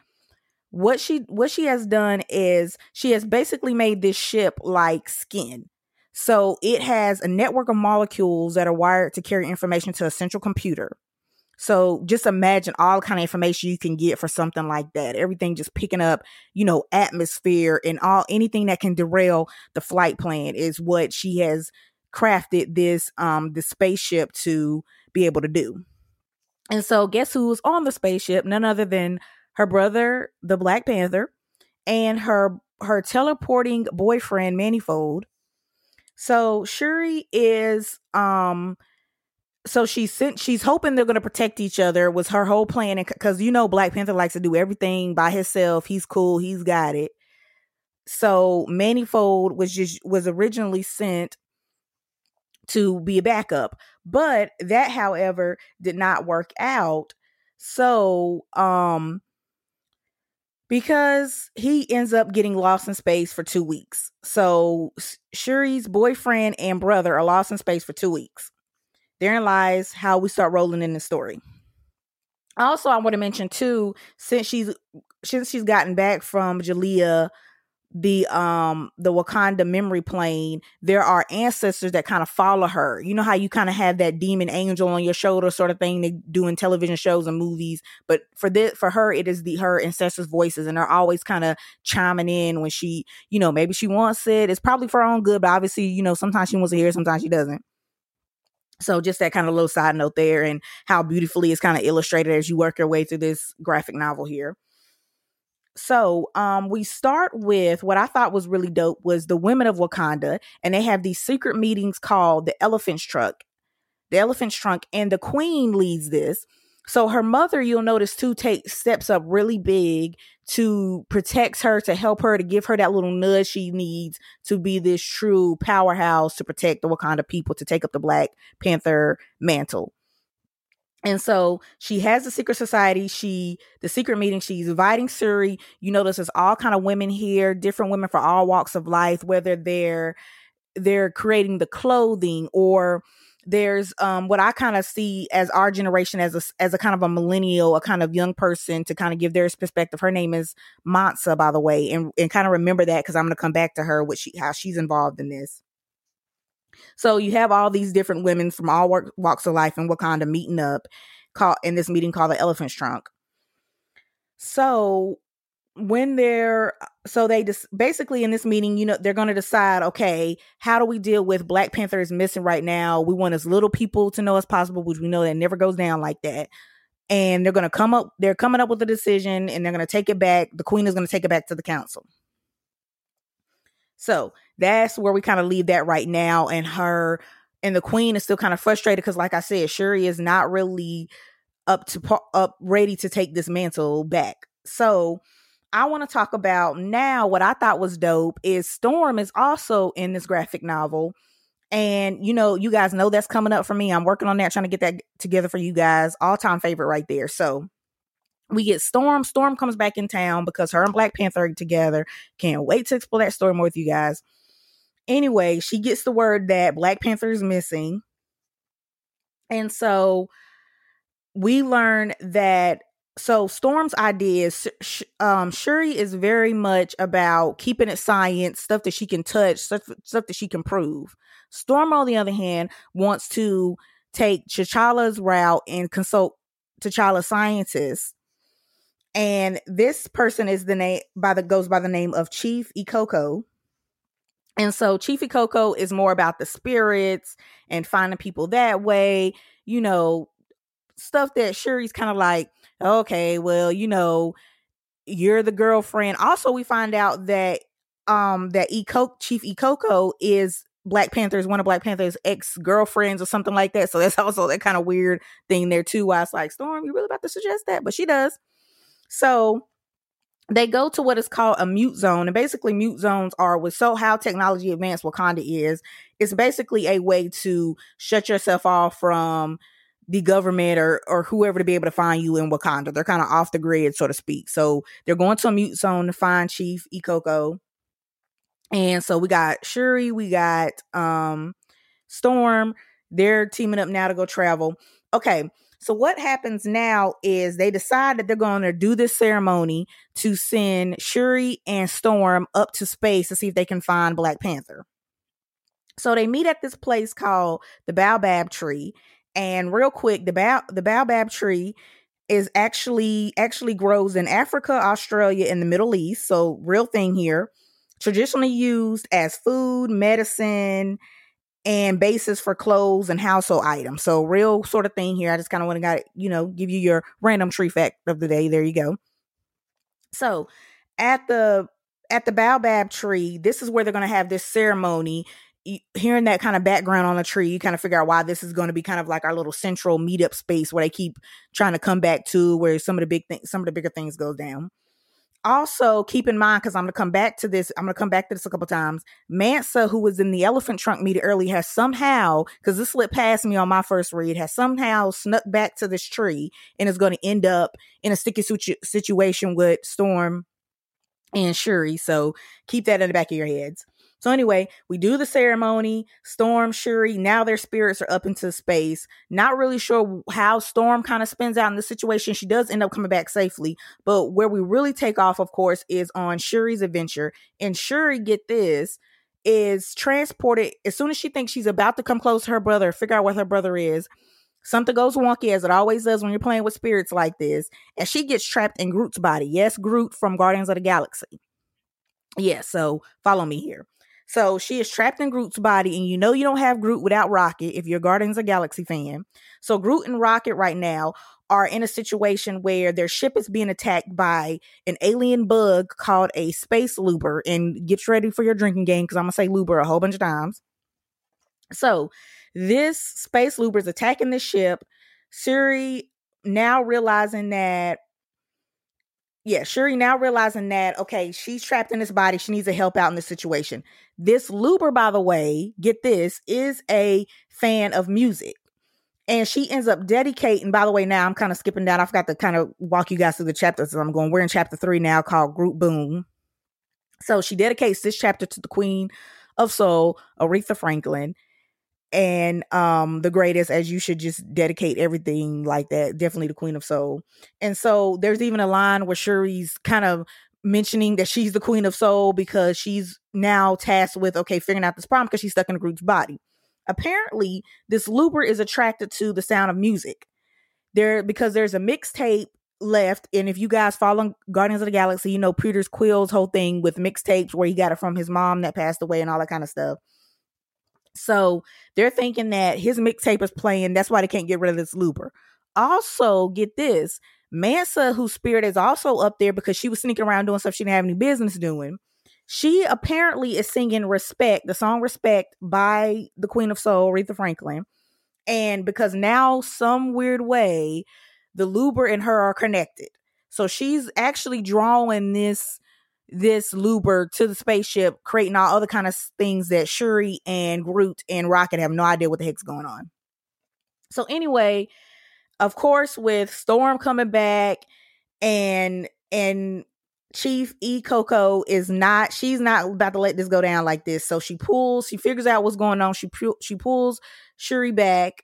What she what she has done is she has basically made this ship like skin. So it has a network of molecules that are wired to carry information to a central computer. So just imagine all kind of information you can get for something like that. Everything just picking up, you know, atmosphere and all anything that can derail the flight plan is what she has crafted this um the spaceship to be able to do. And so guess who's on the spaceship? None other than her brother, the Black Panther, and her her teleporting boyfriend Manifold so Shuri is um so she's sent she's hoping they're going to protect each other was her whole plan because you know Black Panther likes to do everything by himself. He's cool, he's got it. So Manifold was just was originally sent to be a backup, but that however did not work out. So um because he ends up getting lost in space for two weeks. So Shuri's boyfriend and brother are lost in space for two weeks. Therein lies how we start rolling in the story. Also, I want to mention too, since she's since she's gotten back from Djalia the um the Wakanda memory plane, there are ancestors that kind of follow her. You know how you kind of have that demon angel on your shoulder sort of thing they do in television shows and movies, but for this for her it is the her ancestors' voices and they're always kind of chiming in when she, you know, maybe she wants it. It's probably for her own good, but obviously, you know, sometimes she wants to hear, sometimes she doesn't. So just that kind of little side note there and how beautifully it's kind of illustrated as you work your way through this graphic novel here. So um, we start with what I thought was really dope was the women of Wakanda, and they have these secret meetings called the Elephant's Trunk. The Elephant's Trunk, and the Queen leads this. So her mother, you'll notice too, takes steps up really big to protect her, to help her, to give her that little nudge she needs to be this true powerhouse to protect the Wakanda people, to take up the Black Panther mantle. And so she has the secret society. She the secret meeting. She's inviting Shuri. You notice there's all kind of women here, different women for all walks of life, whether they're they're creating the clothing or there's um what I kind of see as our generation as a as a kind of a millennial, a kind of young person to kind of give their perspective. Her name is Mansa, by the way, and and kind of remember that because I'm going to come back to her, what she how she's involved in this. So you have all these different women from all walks of life in Wakanda meeting up called in this meeting called the Elephant's Trunk. So when they're so they just basically in this meeting, you know, they're going to decide, okay, how do we deal with Black Panther is missing right now? We want as little people to know as possible, which we know that never goes down like that. And they're going to come up, they're coming up with a decision and they're going to take it back. The queen is going to take it back to the council. So that's where we kind of leave that right now. And her and the queen is still kind of frustrated because, like I said, Shuri is not really up to up ready to take this mantle back. So I want to talk about now what I thought was dope is Storm is also in this graphic novel. And you know, you guys know that's coming up for me. I'm working on that, trying to get that together for you guys. All time favorite right there. So we get Storm. Storm comes back in town because her and Black Panther are together. Can't wait to explore that story more with you guys. Anyway, she gets the word that Black Panther is missing. And so we learn that so Storm's idea is um, Shuri is very much about keeping it science, stuff that she can touch, stuff, stuff that she can prove. Storm, on the other hand, wants to take T'Challa's route and consult T'Challa scientists. And this person is the name by the goes by the name of Chief Ikoko. And so Chief Ikoko is more about the spirits and finding people that way, you know, stuff that Shuri's kind of like, okay, well, you know, you're the girlfriend. Also, we find out that um that Iko Chief Ikoko is Black Panther's one of Black Panther's ex girlfriends or something like that. So that's also that kind of weird thing there too. Why it's like Storm, you really about to suggest that, but she does. So they go to what is called a mute zone, and basically mute zones are with so how technology advanced Wakanda is. It's basically a way to shut yourself off from the government or or whoever to be able to find you in Wakanda. They're kind of off the grid, so to speak. So they're going to a mute zone to find Chief Ikoko. And so we got Shuri, we got um Storm. They're teaming up now to go travel. Okay, so what happens now is they decide that they're going to do this ceremony to send Shuri and Storm up to space to see if they can find Black Panther. So they meet at this place called the Baobab Tree, and real quick, the bao- the baobab tree is actually actually grows in Africa, Australia, and the Middle East. So real thing here. Traditionally used as food, medicine, and basis for clothes and household items. So real sort of thing here. I just kind of want to got you know give you your random tree fact of the day. There you go. So at the at the baobab tree, this is where they're going to have this ceremony hearing that kind of background on the tree, you kind of figure out why this is going to be kind of like our little central meetup space where they keep trying to come back to where some of the big things, some of the bigger things go down. Also, keep in mind because I'm going to come back to this. I'm going to come back to this a couple times. Mansa, who was in the elephant trunk meeting early, has somehow because this slipped past me on my first read, has somehow snuck back to this tree and is going to end up in a sticky situ- situation with Storm and Shuri. So keep that in the back of your heads. So anyway, we do the ceremony. Storm, Shuri, now their spirits are up into space. Not really sure how Storm kind of spins out in this situation. She does end up coming back safely, but where we really take off, of course, is on Shuri's adventure. And Shuri, get this, is transported as soon as she thinks she's about to come close to her brother, figure out what her brother is. Something goes wonky as it always does when you're playing with spirits like this, and she gets trapped in Groot's body. Yes, Groot from Guardians of the Galaxy. Yeah, so follow me here. So she is trapped in Groot's body, and you know you don't have Groot without Rocket if you're Guardians of Galaxy fan. So Groot and Rocket right now are in a situation where their ship is being attacked by an alien bug called a space looper. And get ready for your drinking game because I'm gonna say looper a whole bunch of times. So this space looper is attacking the ship. Shuri now realizing that yeah, Shuri now realizing that, okay, she's trapped in this body. She needs to help out in this situation. This Looper, by the way, get this, is a fan of music. And she ends up dedicating, by the way, now I'm kind of skipping down. I forgot to kind of walk you guys through the chapters. I'm going, we're in chapter three now called Group Boom. So she dedicates this chapter to the Queen of Soul, Aretha Franklin and um the greatest as you should just dedicate everything like that definitely the queen of soul. And so there's even a line where shuri's kind of mentioning that she's the queen of soul because she's now tasked with okay figuring out this problem because she's stuck in a Groot's body. Apparently this looper is attracted to the sound of music. There because there's a mixtape left and if you guys follow guardians of the galaxy you know peter's quill's whole thing with mixtapes where he got it from his mom that passed away and all that kind of stuff so they're thinking that his mixtape is playing. That's why they can't get rid of this looper. Also, get this Mansa, whose spirit is also up there because she was sneaking around doing stuff she didn't have any business doing. She apparently is singing Respect, the song Respect by the Queen of Soul, Aretha Franklin. And because now, some weird way, the Looper and her are connected. So she's actually drawing this this looper to the spaceship, creating all other kind of things that Shuri and Groot and Rocket have no idea what the heck's going on. So anyway, of course, with Storm coming back and and Chief Ikoko is not she's not about to let this go down like this. So she pulls, she figures out what's going on. She she pulls Shuri back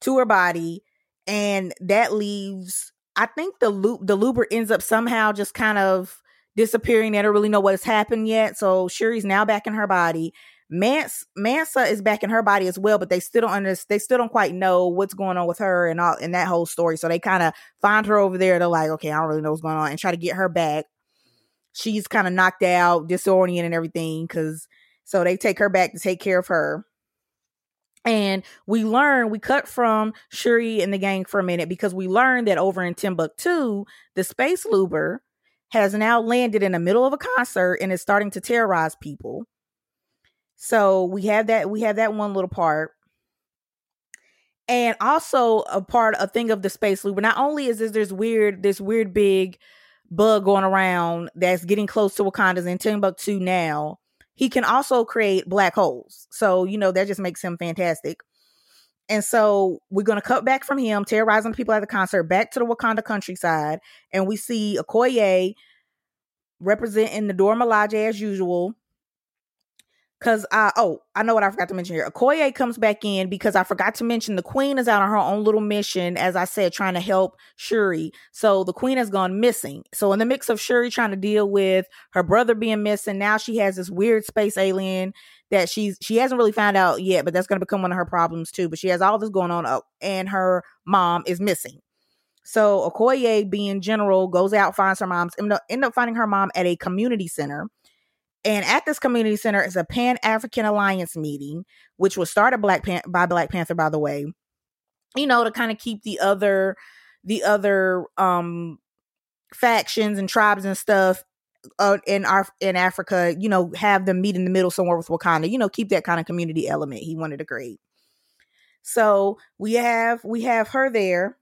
to her body, and that leaves. I think the loop the looper ends up somehow just kind of disappearing. They don't really know what has happened yet. So Shuri's now back in her body. Mance Mansa is back in her body as well, but they still don't understand. They still don't quite know what's going on with her and all in that whole story. So they kind of find her over there. They're like, okay, I don't really know what's going on, and try to get her back. She's kind of knocked out, disoriented, and everything. Because so they take her back to take care of her. And we learn, we cut from Shuri and the gang for a minute because we learned that over in Timbuktu, the space looper has now landed in the middle of a concert and is starting to terrorize people. So we have that we have that one little part. And also a part a thing of the space loop. Not only is this this weird this weird big bug going around that's getting close to Wakanda's in Timbuktu now, he can also create black holes. So, you know, that just makes him fantastic. And so we're going to cut back from him, terrorizing people at the concert, back to the Wakanda countryside. And we see Okoye representing the Dora Milaje as usual. Cause I oh I know what I forgot to mention here. Okoye comes back in because I forgot to mention the queen is out on her own little mission, as I said, trying to help Shuri. So the queen has gone missing. So in the mix of Shuri trying to deal with her brother being missing, now she has this weird space alien that she's she hasn't really found out yet, but that's gonna become one of her problems too. But she has all this going on, oh, and her mom is missing. So Okoye, being general, goes out finds her mom's end up, end up finding her mom at a community center and at this community center is a Pan African Alliance meeting, which was started Black Pan- by Black Panther, by the way. You know, to kind of keep the other the other um factions and tribes and stuff uh, in our in Africa, you know, have them meet in the middle somewhere with Wakanda. You know, keep that kind of community element. He wanted to create. So we have we have her there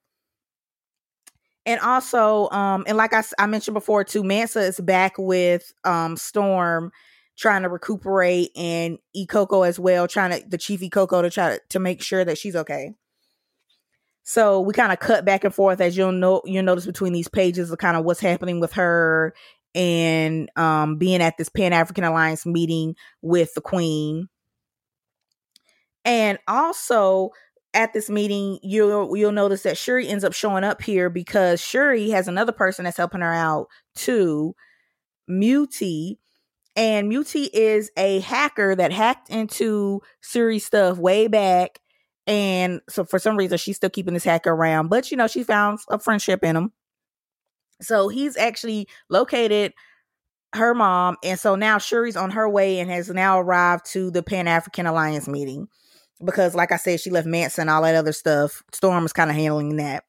and also um and like I, I mentioned before too mansa is back with um storm trying to recuperate and Ikoko as well trying to the chief Ikoko to try to, to make sure that she's okay so we kind of cut back and forth as you'll know you'll notice between these pages of kind of what's happening with her and um being at this pan-african alliance meeting with the queen and also at this meeting, you'll you'll notice that Shuri ends up showing up here because Shuri has another person that's helping her out too, Muti. And Muti is a hacker that hacked into Shuri's stuff way back. And so for some reason she's still keeping this hacker around. But you know, she found a friendship in him. So he's actually located her mom. And so now Shuri's on her way and has now arrived to the Pan African Alliance meeting because like I said, she left Manson all that other stuff. Storm is kind of handling that.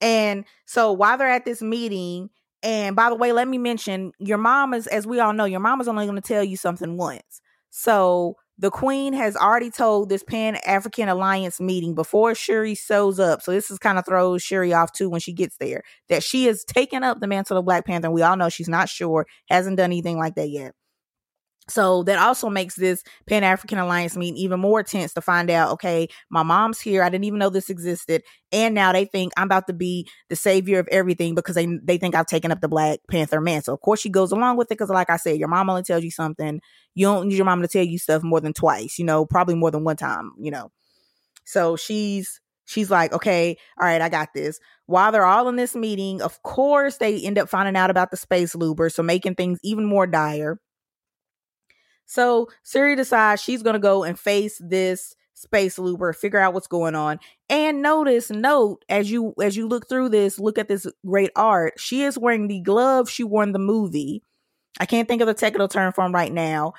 And so while they're at this meeting, and by the way, let me mention your mom is, as we all know, your mom is only going to tell you something once. So the queen has already told this Pan African Alliance meeting before Shuri shows up. So this is kind of throws Shuri off too when she gets there that she has taken up the mantle of Black Panther. We all know she's not sure, hasn't done anything like that yet. So that also makes this Pan African Alliance meeting even more tense to find out, okay, my mom's here. I didn't even know this existed. And now they think I'm about to be the savior of everything because they they think I've taken up the Black Panther mantle. Of course, she goes along with it because, like I said, your mom only tells you something. You don't need your mom to tell you stuff more than twice, you know, probably more than one time, you know. So she's she's like, okay, all right, I got this. While they're all in this meeting, of course, they end up finding out about the space looper, so making things even more dire so Shuri decides she's gonna go and face this space looper, figure out what's going on. And notice, note as you as you look through this, look at this great art. She is wearing the glove she wore in the movie. I can't think of the technical term for them right now.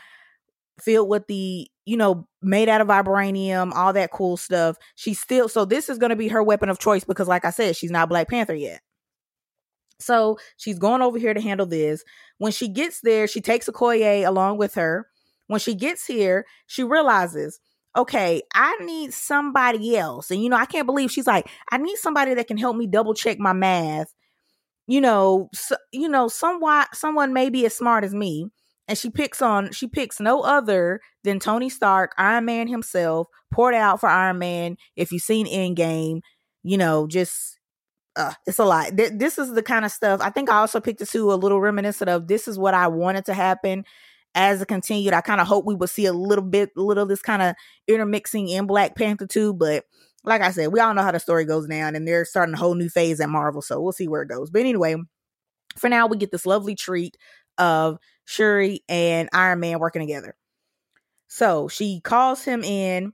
Filled with the, you know, made out of vibranium, all that cool stuff. She's still so this is gonna be her weapon of choice because, like I said, she's not Black Panther yet. So she's going over here to handle this. When she gets there, she takes a Okoye along with her when she gets here, she realizes, okay, I need somebody else. And, you know, I can't believe she's like, I need somebody that can help me double check my math. You know, so, you know, somewhat, someone maybe as smart as me. And she picks on, she picks no other than Tony Stark, Iron Man himself, poured out for Iron Man. If you've seen Endgame, you know, just uh, it's a lot. Th- this is the kind of stuff. I think I also picked this too a little reminiscent of. This is what I wanted to happen as it continued, I kind of hope we would see a little bit, a little this kind of intermixing in Black Panther too. But like I said, we all know how the story goes down, and they're starting a whole new phase at Marvel, so we'll see where it goes. But anyway, for now, we get this lovely treat of Shuri and Iron Man working together. So she calls him in,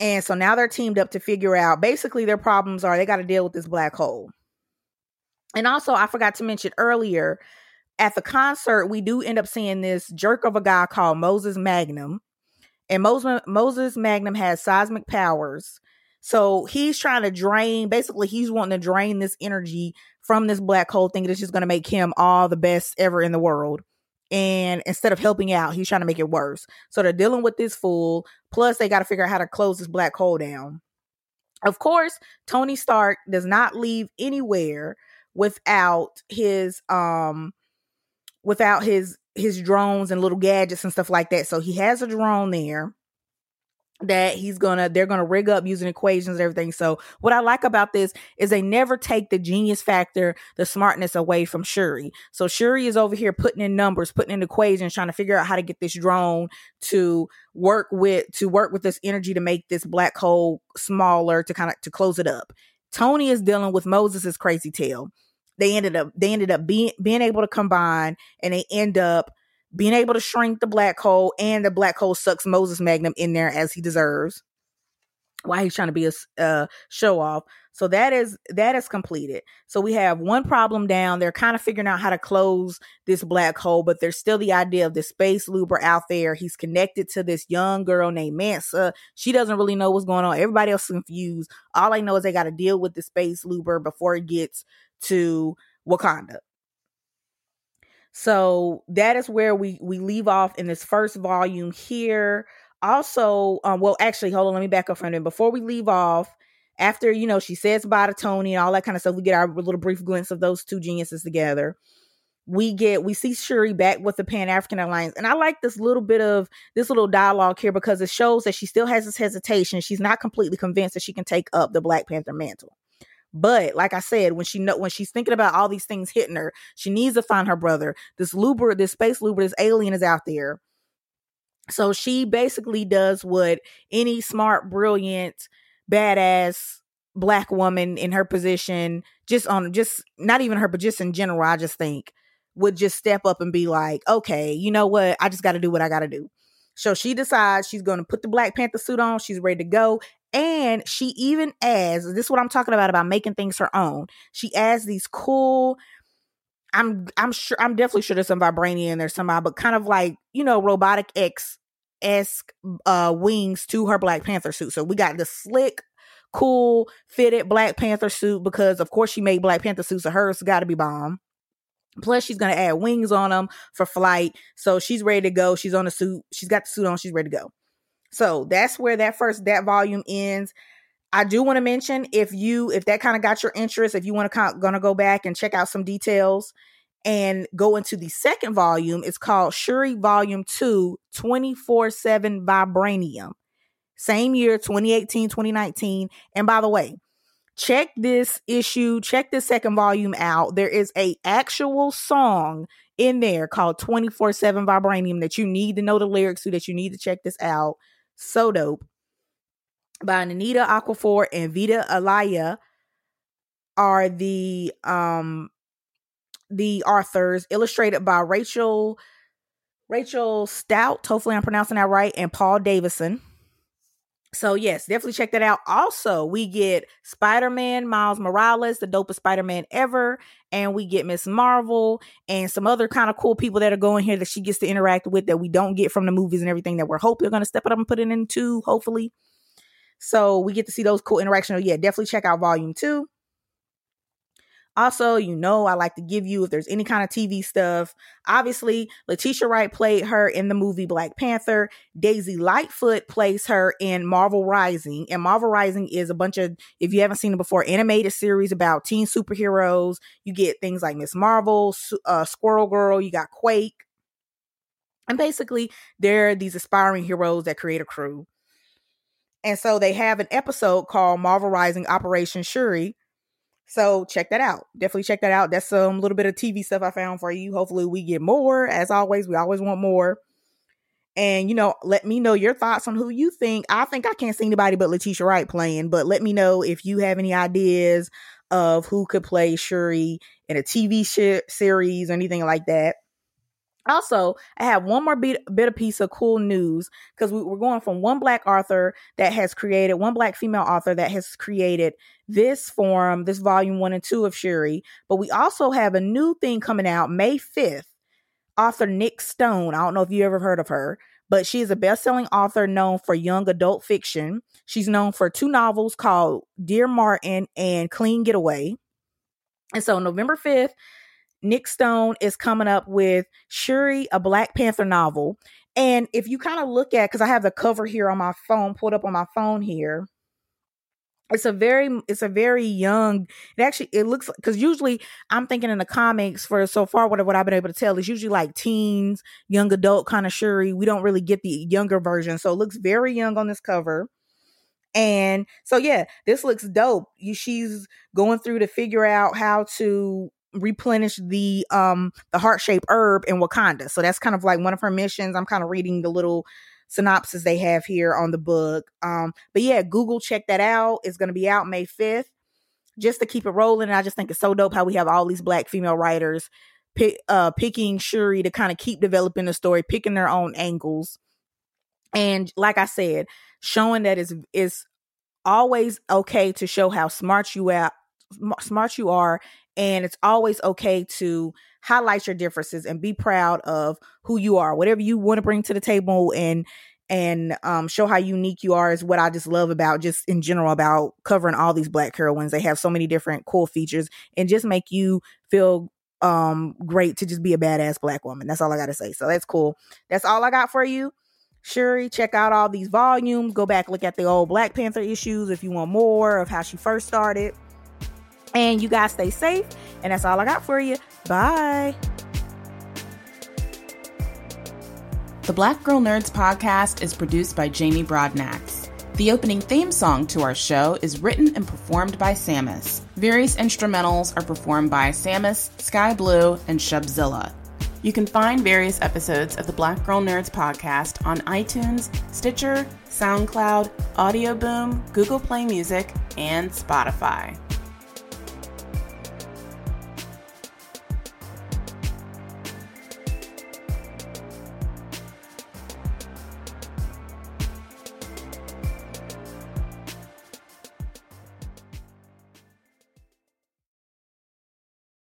and so now they're teamed up to figure out basically their problems are they got to deal with this black hole. And also, I forgot to mention earlier at the concert, we do end up seeing this jerk of a guy called Moses Magnum. And Moses, Moses Magnum has seismic powers. So he's trying to drain, basically, he's wanting to drain this energy from this black hole, thinking it's just going to make him all the best ever in the world. And instead of helping out, he's trying to make it worse. So they're dealing with this fool. Plus, they got to figure out how to close this black hole down. Of course, Tony Stark does not leave anywhere without his um without his his drones and little gadgets and stuff like that. So he has a drone there that he's gonna they're gonna rig up using equations and everything. So what i like about this is they never take the genius factor the smartness away from shuri. So shuri is over here putting in numbers putting in equations trying to figure out how to get this drone to work with to work with this energy to make this black hole smaller to kind of to close it up. Tony is dealing with moses's crazy tail they ended up they ended up being being able to combine and they end up being able to shrink the black hole and the black hole sucks Moses Magnum in there as he deserves. Why he's trying to be a uh, show off. So that is that is completed. So we have one problem down. They're kind of figuring out how to close this black hole, but there's still the idea of the space looper out there. He's connected to this young girl named Mansa. She doesn't really know what's going on. Everybody else is confused. All I know is they got to deal with the space looper before it gets to Wakanda. So that is where we we leave off in this first volume here. Also, um, well, actually, hold on, let me back up from it. Before we leave off, after you know she says bye to Tony and all that kind of stuff, we get our little brief glimpse of those two geniuses together. We get we see Shuri back with the Pan African Alliance, and I like this little bit of this little dialogue here because it shows that she still has this hesitation. She's not completely convinced that she can take up the Black Panther mantle. But like I said, when she know when she's thinking about all these things hitting her, she needs to find her brother. This looper, this space looper, this alien is out there. So she basically does what any smart, brilliant, badass black woman in her position, just on just not even her, but just in general, I just think would just step up and be like, okay, you know what? I just got to do what I got to do. So she decides she's going to put the Black Panther suit on. She's ready to go. And she even adds, this is what I'm talking about about making things her own. She adds these cool, I'm I'm sure I'm definitely sure there's some vibranium there somehow, but kind of like, you know, robotic X esque uh wings to her Black Panther suit. So we got the slick, cool, fitted Black Panther suit because of course she made Black Panther suits, so hers gotta be bomb. Plus, she's gonna add wings on them for flight. So she's ready to go. She's on the suit. She's got the suit on. She's ready to go. So that's where that first that volume ends. I do want to mention if you if that kind of got your interest, if you want to gonna go back and check out some details and go into the second volume, it's called Shuri Volume 2 24/7 Vibranium. Same year 2018, 2019. And by the way, check this issue, check this second volume out. There is a actual song in there called 24/7 Vibranium that you need to know the lyrics to that you need to check this out. So dope. By Nnedi Okorafor and Vita Ayala are the um the authors, illustrated by Rachel Rachel Stout. Hopefully I'm pronouncing that right, and Paul Davison. So yes, definitely check that out. Also, we get Spider-Man, Miles Morales, the dopest Spider-Man ever, and we get Miss Marvel and some other kind of cool people that are going here that she gets to interact with that we don't get from the movies and everything that we're hoping they're going to step it up and put it into, hopefully. So we get to see those cool interactions. Yeah, definitely check out volume two. Also, you know, I like to give you if there's any kind of TV stuff. Obviously, Letitia Wright played her in the movie Black Panther. Daisy Lightfoot plays her in Marvel Rising. And Marvel Rising is a bunch of, if you haven't seen it before, animated series about teen superheroes. You get things like Miss Marvel, uh, Squirrel Girl, you got Quake. And basically, they're these aspiring heroes that create a crew. And so they have an episode called Marvel Rising Operation Shuri so check that out. Definitely check that out. That's some little bit of TV stuff I found for you. Hopefully we get more. As always, we always want more. and you know, let me know your thoughts on who you think. I think I can't see anybody but Letitia Wright playing, but let me know if you have any ideas of who could play Shuri in a TV sh- series or anything like that. Also, I have one more bit, bit of piece of cool news because we, we're going from one black author that has created, one black female author that has created this form, this volume one and two of Shuri. But we also have a new thing coming out May 5th. Author Nic Stone. I don't know if you ever heard of her, but she is a best selling author known for young adult fiction. She's known for two novels called Dear Martin and Clean Getaway. And so, November 5th, Nic Stone is coming up with Shuri, a Black Panther novel. And if you kind of look at, because I have the cover here on my phone, pulled up on my phone here. It's a very, it's a very young. It actually, it looks because usually I'm thinking in the comics for so far what what I've been able to tell is usually like teens, young adult kind of Shuri. We don't really get the younger version, so it looks very young on this cover. And so yeah, this looks dope. You, She's going through to figure out how to replenish the um the heart-shaped herb in Wakanda. So that's kind of like one of her missions. I'm kind of reading the little synopsis they have here on the book. Um but yeah, Google check that out. It's to be out May 5th. Just to keep it rolling, I just think it's so dope how we have all these black female writers pick, uh picking Shuri to kind of keep developing the story, picking their own angles. And like I said, showing that is is always okay to show how smart you are smart you are and it's always okay to highlight your differences and be proud of who you are whatever you want to bring to the table and and um, show how unique you are is what i just love about just in general about covering all these black heroines. They have so many different cool features and just make you feel um great to just be a badass black woman. That's all i gotta say. So that's cool. That's all i got for you. Shuri, check out all these volumes. Go back, look at the old Black Panther issues if you want more of how she first started. And you guys stay safe. And that's all I got for you. Bye. The Black Girl Nerds podcast is produced by Jamie Broadnax. The opening theme song to our show is written and performed by Samus. Various instrumentals are performed by Samus, Sky Blue, and Shubzilla. You can find various episodes of the Black Girl Nerds podcast on iTunes, Stitcher, SoundCloud, Audio Boom, Google Play Music, and Spotify.